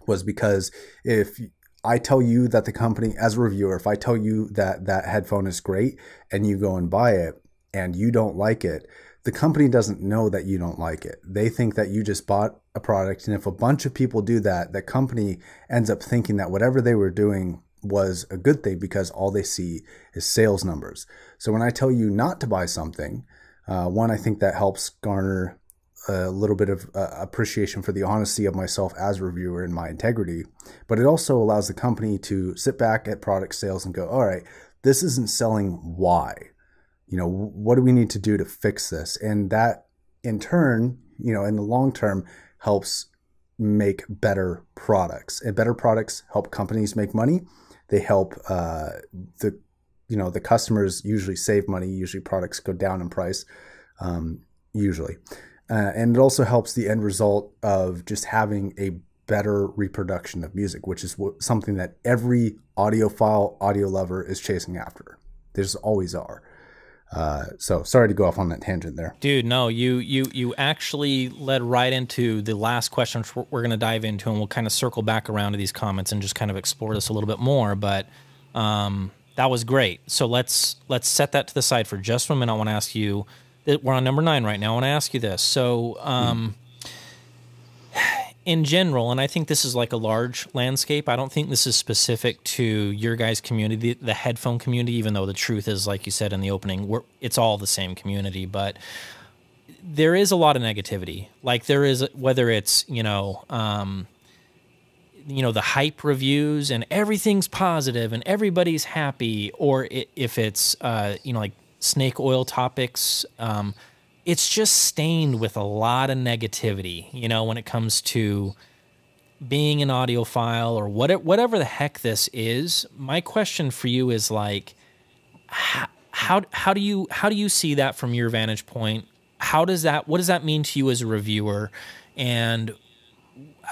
Speaker 1: was because if I tell you that the company as a reviewer if I tell you that that headphone is great and you go and buy it and you don't like it the company doesn't know that you don't like it. They think that you just bought a product and if a bunch of people do that the company ends up thinking that whatever they were doing was a good thing because all they see is sales numbers. So when I tell you not to buy something uh, one I think that helps garner a little bit of uh, appreciation for the honesty of myself as a reviewer and my integrity, but it also allows the company to sit back at product sales and go, all right, this isn't selling. Why? You know, what do we need to do to fix this? And that in turn, you know, in the long term helps make better products and better products help companies make money. They help uh, the, you know, the customers usually save money. Usually products go down in price, um, usually. Uh, and it also helps the end result of just having a better reproduction of music, which is what, something that every audiophile, audio lover is chasing after. There's always are. Uh, so sorry to go off on that tangent there.
Speaker 2: Dude, no, you you you actually led right into the last question we're, going to dive into, and we'll kind of circle back around to these comments and just kind of explore this a little bit more. But um, that was great. So let's let's set that to the side for just a minute. I want to ask you. That We're on number nine right now. I want to ask you this. So, um, in general, and I think this is like a large landscape. I don't think this is specific to your guys' community, the headphone community. Even though the truth is, like you said in the opening, it's all the same community, but there is a lot of negativity. Like there is, whether it's you know, um, you know, the hype reviews and everything's positive and everybody's happy, or if it's uh, you know, like snake oil topics. Um, it's just stained with a lot of negativity, you know, when it comes to being an audiophile or what, whatever the heck this is. My question for you is like, how, how, how do you, how do you see that from your vantage point? How does that, what does that mean to you as a reviewer? And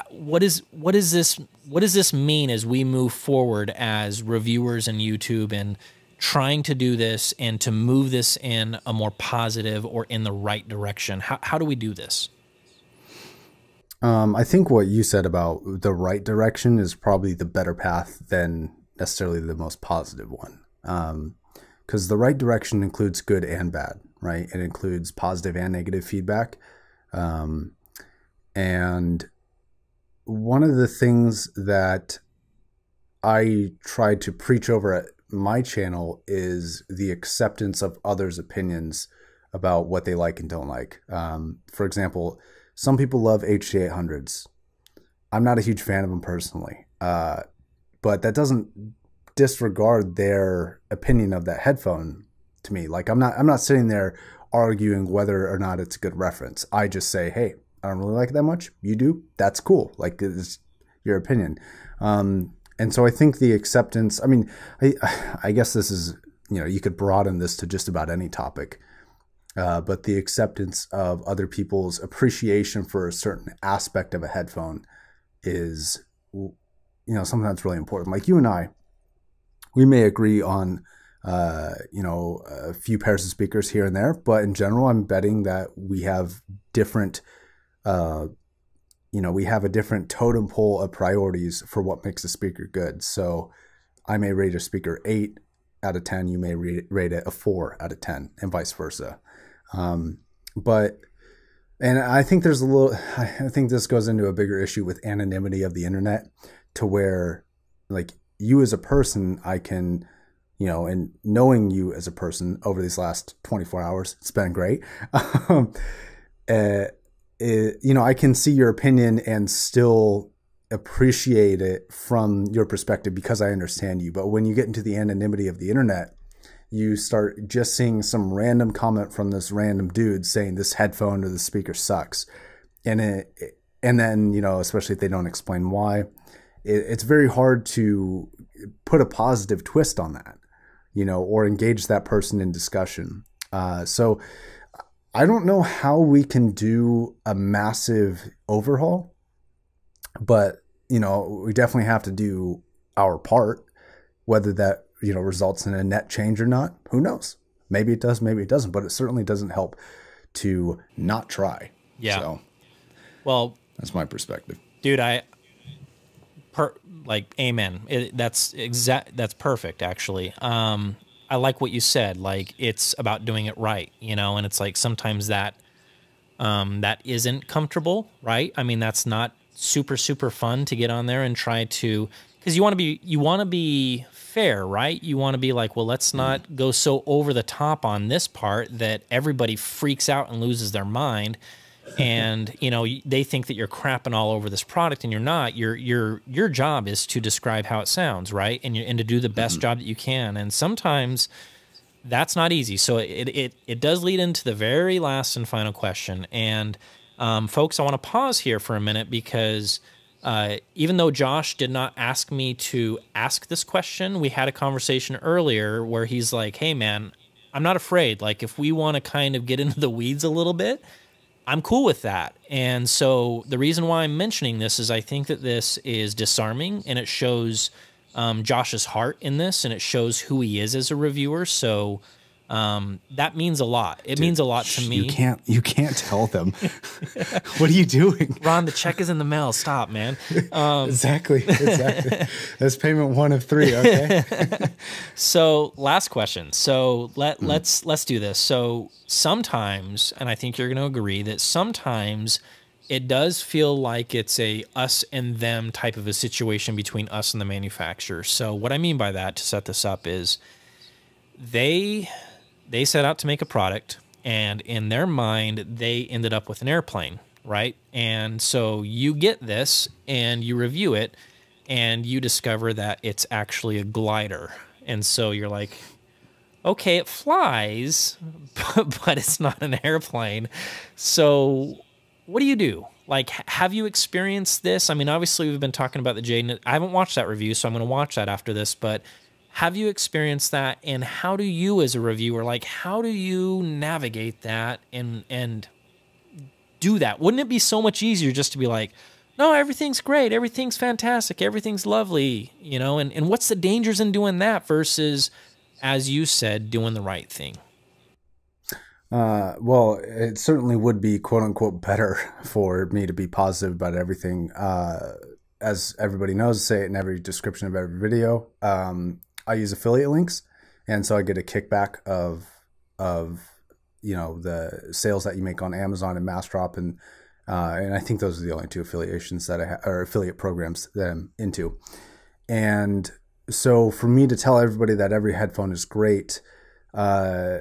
Speaker 2: what is, what is this, what does this mean as we move forward as reviewers and YouTube and, trying to do this and to move this in a more positive or in the right direction? How, how do we do this?
Speaker 1: Um, I think what you said about the right direction is probably the better path than necessarily the most positive one. Because the right direction includes good and bad, right? It includes positive and negative feedback. Um, and one of the things that I try to preach over at my channel is the acceptance of others' opinions about what they like and don't like. Um, for example, some people love HD800s. I'm not a huge fan of them personally, uh, but that doesn't disregard their opinion of that headphone to me. Like I'm not I'm not sitting there arguing whether or not it's a good reference. I just say, hey, I don't really like it that much. You do? That's cool. Like it's your opinion. Um, and so I think the acceptance. I mean, I I guess this is you know you could broaden this to just about any topic. Uh, but the acceptance of other people's appreciation for a certain aspect of a headphone is, you know, something that's really important. Like you and I, we may agree on, uh, you know, a few pairs of speakers here and there, but in general, I'm betting that we have different, uh, you know, we have a different totem pole of priorities for what makes a speaker good. So I may rate a speaker eight out of 10, you may rate, rate it a four out of 10, and vice versa. Um, but and I think there's a little. I think this goes into a bigger issue with anonymity of the internet, to where like you as a person, I can, you know, and knowing you as a person over these last 24 hours, it's been great. uh, <laughs> it, you know, I can see your opinion and still appreciate it from your perspective because I understand you. But when you get into the anonymity of the internet, you start just seeing some random comment from this random dude saying this headphone or the speaker sucks and it and then you know especially if they don't explain why it, it's very hard to put a positive twist on that you know or engage that person in discussion uh, so i don't know how we can do a massive overhaul but you know we definitely have to do our part whether that you know results in a net change or not who knows maybe it does maybe it doesn't but it certainly doesn't help to not try
Speaker 2: Yeah.
Speaker 1: so
Speaker 2: Well,
Speaker 1: that's my perspective
Speaker 2: dude, I per like amen. It, that's exact. That's perfect, actually. Um, I like what you said. Like it's about doing it right, you know. And it's like sometimes that um, that isn't comfortable, right? I mean, that's not super super fun to get on there and try to because you want to be you want to be fair, right? You want to be like, well, let's not go so over the top on this part that everybody freaks out and loses their mind and you know they think that you're crapping all over this product and you're not. Your your your job is to describe how it sounds right? And you and to do the best job that you can. And sometimes that's not easy. So it it it does lead into the very last and final question. And um, folks i want to pause here for a minute because uh, even though Josh did not ask me to ask this question, we had a conversation earlier where he's like, "Hey, man, I'm not afraid. Like, if we want to kind of get into the weeds a little bit, I'm cool with that. And so the reason why I'm mentioning this is I think that this is disarming and it shows um, Josh's heart in this and it shows who he is as a reviewer. So um, that means a lot. It means a lot to me.
Speaker 1: you can't you can't tell them <laughs> what are you doing
Speaker 2: Ron, the check is in the mail. Stop, man. Um,
Speaker 1: exactly exactly <laughs> that's payment one of three okay <laughs>
Speaker 2: So last question. So let let's let's do this. So sometimes, and I think you're going to agree that sometimes it does feel like it's a us and them type of a situation between us and the manufacturer. So what I mean by that to set this up is they they set out to make a product and in their mind they ended up with an airplane, right? And so you get this and you review it and you discover that it's actually a glider. And so you're like, okay, it flies, but, <laughs> but it's not an airplane. So what do you do? Like, have you experienced this? I mean, obviously, we've been talking about the Jaden. I haven't watched that review, so I'm going to watch that after this. But have you experienced that? And how do you, as a reviewer, like, how do you navigate that and and do that? Wouldn't it be so much easier just to be like, no, everything's great, everything's fantastic, everything's lovely, you know? And and what's the dangers in doing that versus, as you said, doing the right thing?
Speaker 1: Uh, well, it certainly would be quote unquote better <laughs> for me to be positive about everything. Uh, as everybody knows, say it in every description of every video. Um, I use affiliate links, and so I get a kickback of of you know the sales that you make on Amazon and Massdrop, and uh, and I think those are the only two affiliations that I ha- or affiliate programs that I'm into. And so for me to tell everybody that every headphone is great, uh,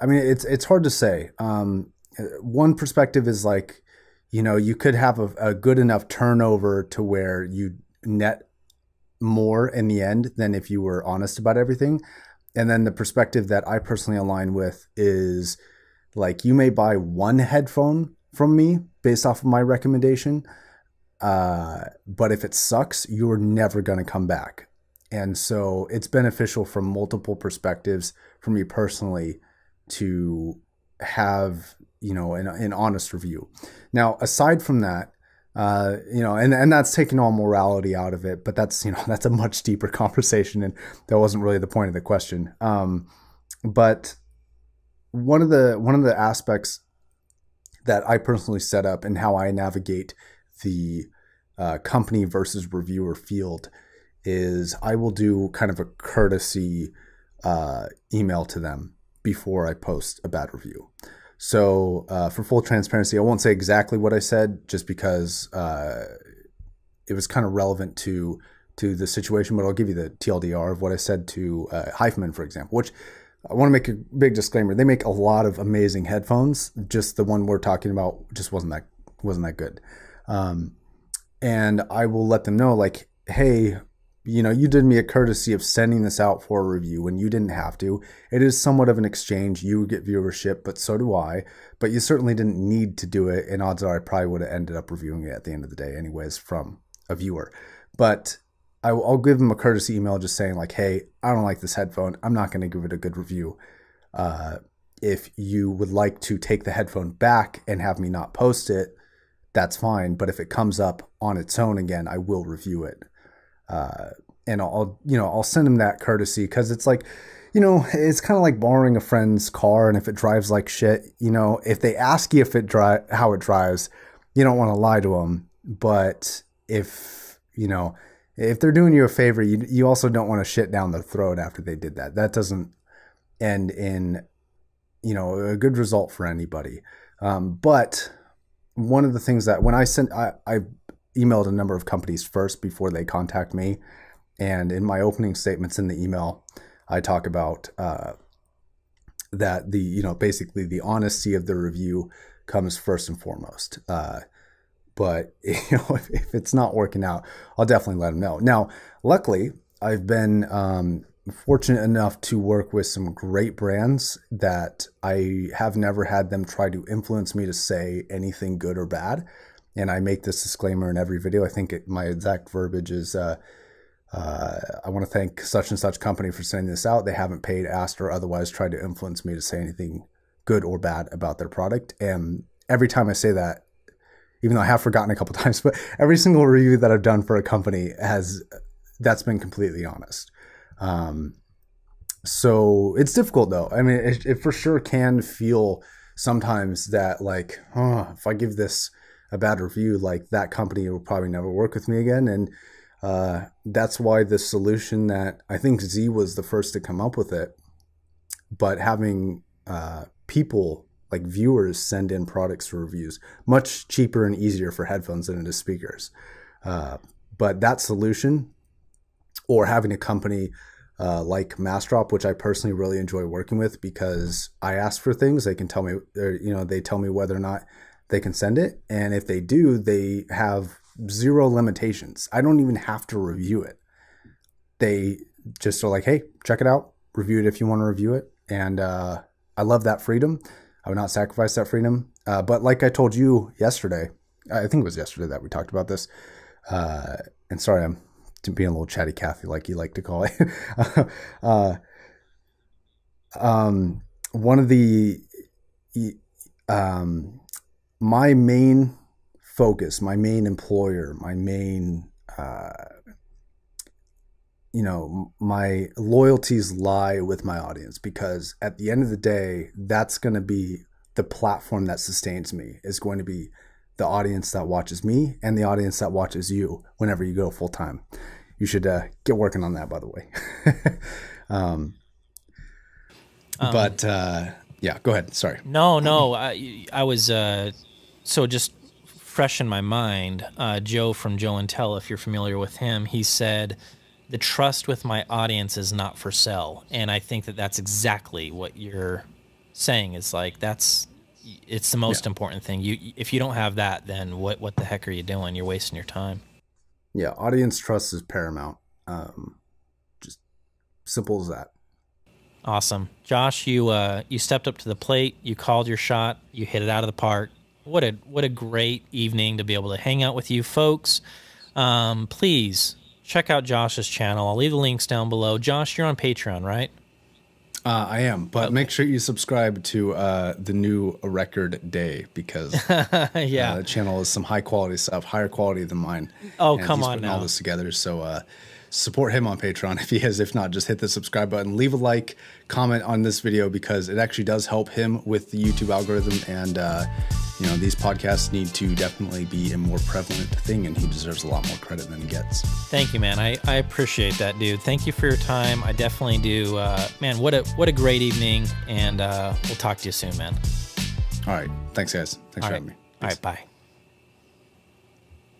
Speaker 1: I mean it's it's hard to say. Um, one perspective is like, you know, you could have a, a good enough turnover to where you net more in the end than if you were honest about everything. And then the perspective that I personally align with is Like you may buy one headphone from me based off of my recommendation, uh, but if it sucks, you're never going to come back. And so it's beneficial from multiple perspectives for me personally to have you know an, an honest review. Now, aside from that, uh, you know, and, and that's taking all morality out of it, but that's, you know, <laughs> that's a much deeper conversation. And that wasn't really the point of the question. Um, but one of the, one of the aspects that I personally set up and how I navigate the uh, company versus reviewer field is I will do kind of a courtesy uh, email to them before I post a bad review. So, uh, for full transparency, I won't say exactly what I said, just because uh, it was kind of relevant to to the situation. But I'll give you the TLDR of what I said to uh, HiFiMan, for example. Which I want to make a big disclaimer: they make a lot of amazing headphones. Just the one we're talking about just wasn't that wasn't that good. Um, and I will let them know, like, hey, you know, you did me a courtesy of sending this out for a review when you didn't have to. It is somewhat of an exchange. You get viewership, but so do I. But you certainly didn't need to do it. And odds are I probably would have ended up reviewing it at the end of the day, anyways, from a viewer. But I, will give them a courtesy email just saying, like, hey, I don't like this headphone. I'm not going to give it a good review. Uh, if you would like to take the headphone back and have me not post it, that's fine. But if it comes up on its own again, I will review it uh, and I'll you know I'll send him that courtesy because it's like you know it's kind of like borrowing a friend's car and if it drives like shit you know if they ask you if it drive how it drives you don't want to lie to them but if you know if they're doing you a favor you you also don't want to shit down their throat after they did that. That doesn't end in you know a good result for anybody. Um, but one of the things that when I sent I, I emailed a number of companies first before they contact me. And in my opening statements in the email, I talk about uh, that the, you know, basically the honesty of the review comes first and foremost. Uh, but <laughs> you know, if, if, it's not working out, I'll definitely let them know. Now, luckily, I've been um, fortunate enough to work with some great brands that I have never had them try to influence me to say anything good or bad and I make this disclaimer in every video. I think it, my exact verbiage is uh, uh, I want to thank such and such company for sending this out. They haven't paid, asked, or otherwise tried to influence me to say anything good or bad about their product. And every time I say that, even though I have forgotten a couple <laughs> times, but every single review that I've done for a company has that's been completely honest. Um, so it's difficult though. I mean, it, it for sure can feel sometimes that like, oh, if I give this a bad review, like that company will probably never work with me again. And uh, that's why the solution that I think Z was the first to come up with it, but having uh, people like viewers send in products for reviews much cheaper and easier for headphones than it is speakers. Uh, but that solution, or having a company uh, like Massdrop, which I personally really enjoy working with because I ask for things, they can tell me, you know, they tell me whether or not they can send it. And if they do, they have zero limitations. I don't even have to review it. They just are like, hey, check it out, review it if you want to review it. And uh, I love that freedom. I would not sacrifice that freedom. Uh, but like I told you yesterday, I think it was yesterday that we talked about this. Uh, and sorry, I'm being a little chatty Cathy, like you like to call it. <laughs> uh, um, one of the um, my main focus, my main employer, my main, uh, you know, my loyalties lie with my audience because at the end of the day, that's going to be the platform that sustains me, is going to be the audience that watches me and the audience that watches you whenever you go full time. You should uh, get working on that, by the way. <laughs> um, um, but uh, yeah, go ahead. Sorry.
Speaker 2: No, no, I I was uh, so just fresh in my mind. Uh, Joe from Joe N Tell, if you're familiar with him, he said, "The trust with my audience is not for sale," and I think that that's exactly what you're saying. Is like that's it's the most yeah. important thing. You if you don't have that, then what what the heck are you doing? You're wasting your time.
Speaker 1: Yeah, audience trust is paramount. Um, just simple as that.
Speaker 2: Awesome, Josh. You uh, you stepped up to the plate. You called your shot. You hit it out of the park. What a what a great evening to be able to hang out with you folks. Um, please check out Josh's channel. I'll leave the links down below. Josh, you're on Patreon, right?
Speaker 1: Uh, I am, but okay. make sure you subscribe to uh, the new record day because <laughs>
Speaker 2: yeah,
Speaker 1: uh, the channel is some high quality stuff, higher quality than mine.
Speaker 2: Oh, come on now.
Speaker 1: all this together, so uh, support him on Patreon <laughs> if he has. If not, just hit the subscribe button, leave a like, comment on this video because it actually does help him with the YouTube algorithm. And, uh, you know, these podcasts need to definitely be a more prevalent thing, and he deserves a lot more credit than he gets.
Speaker 2: Thank you, man. I, I appreciate that, dude. Thank you for your time. I definitely do. Uh, man, what a what a great evening, and uh, we'll talk to you soon, man.
Speaker 1: All right. Thanks, guys. Thanks
Speaker 2: All
Speaker 1: for
Speaker 2: right.
Speaker 1: having me.
Speaker 2: All right. Bye.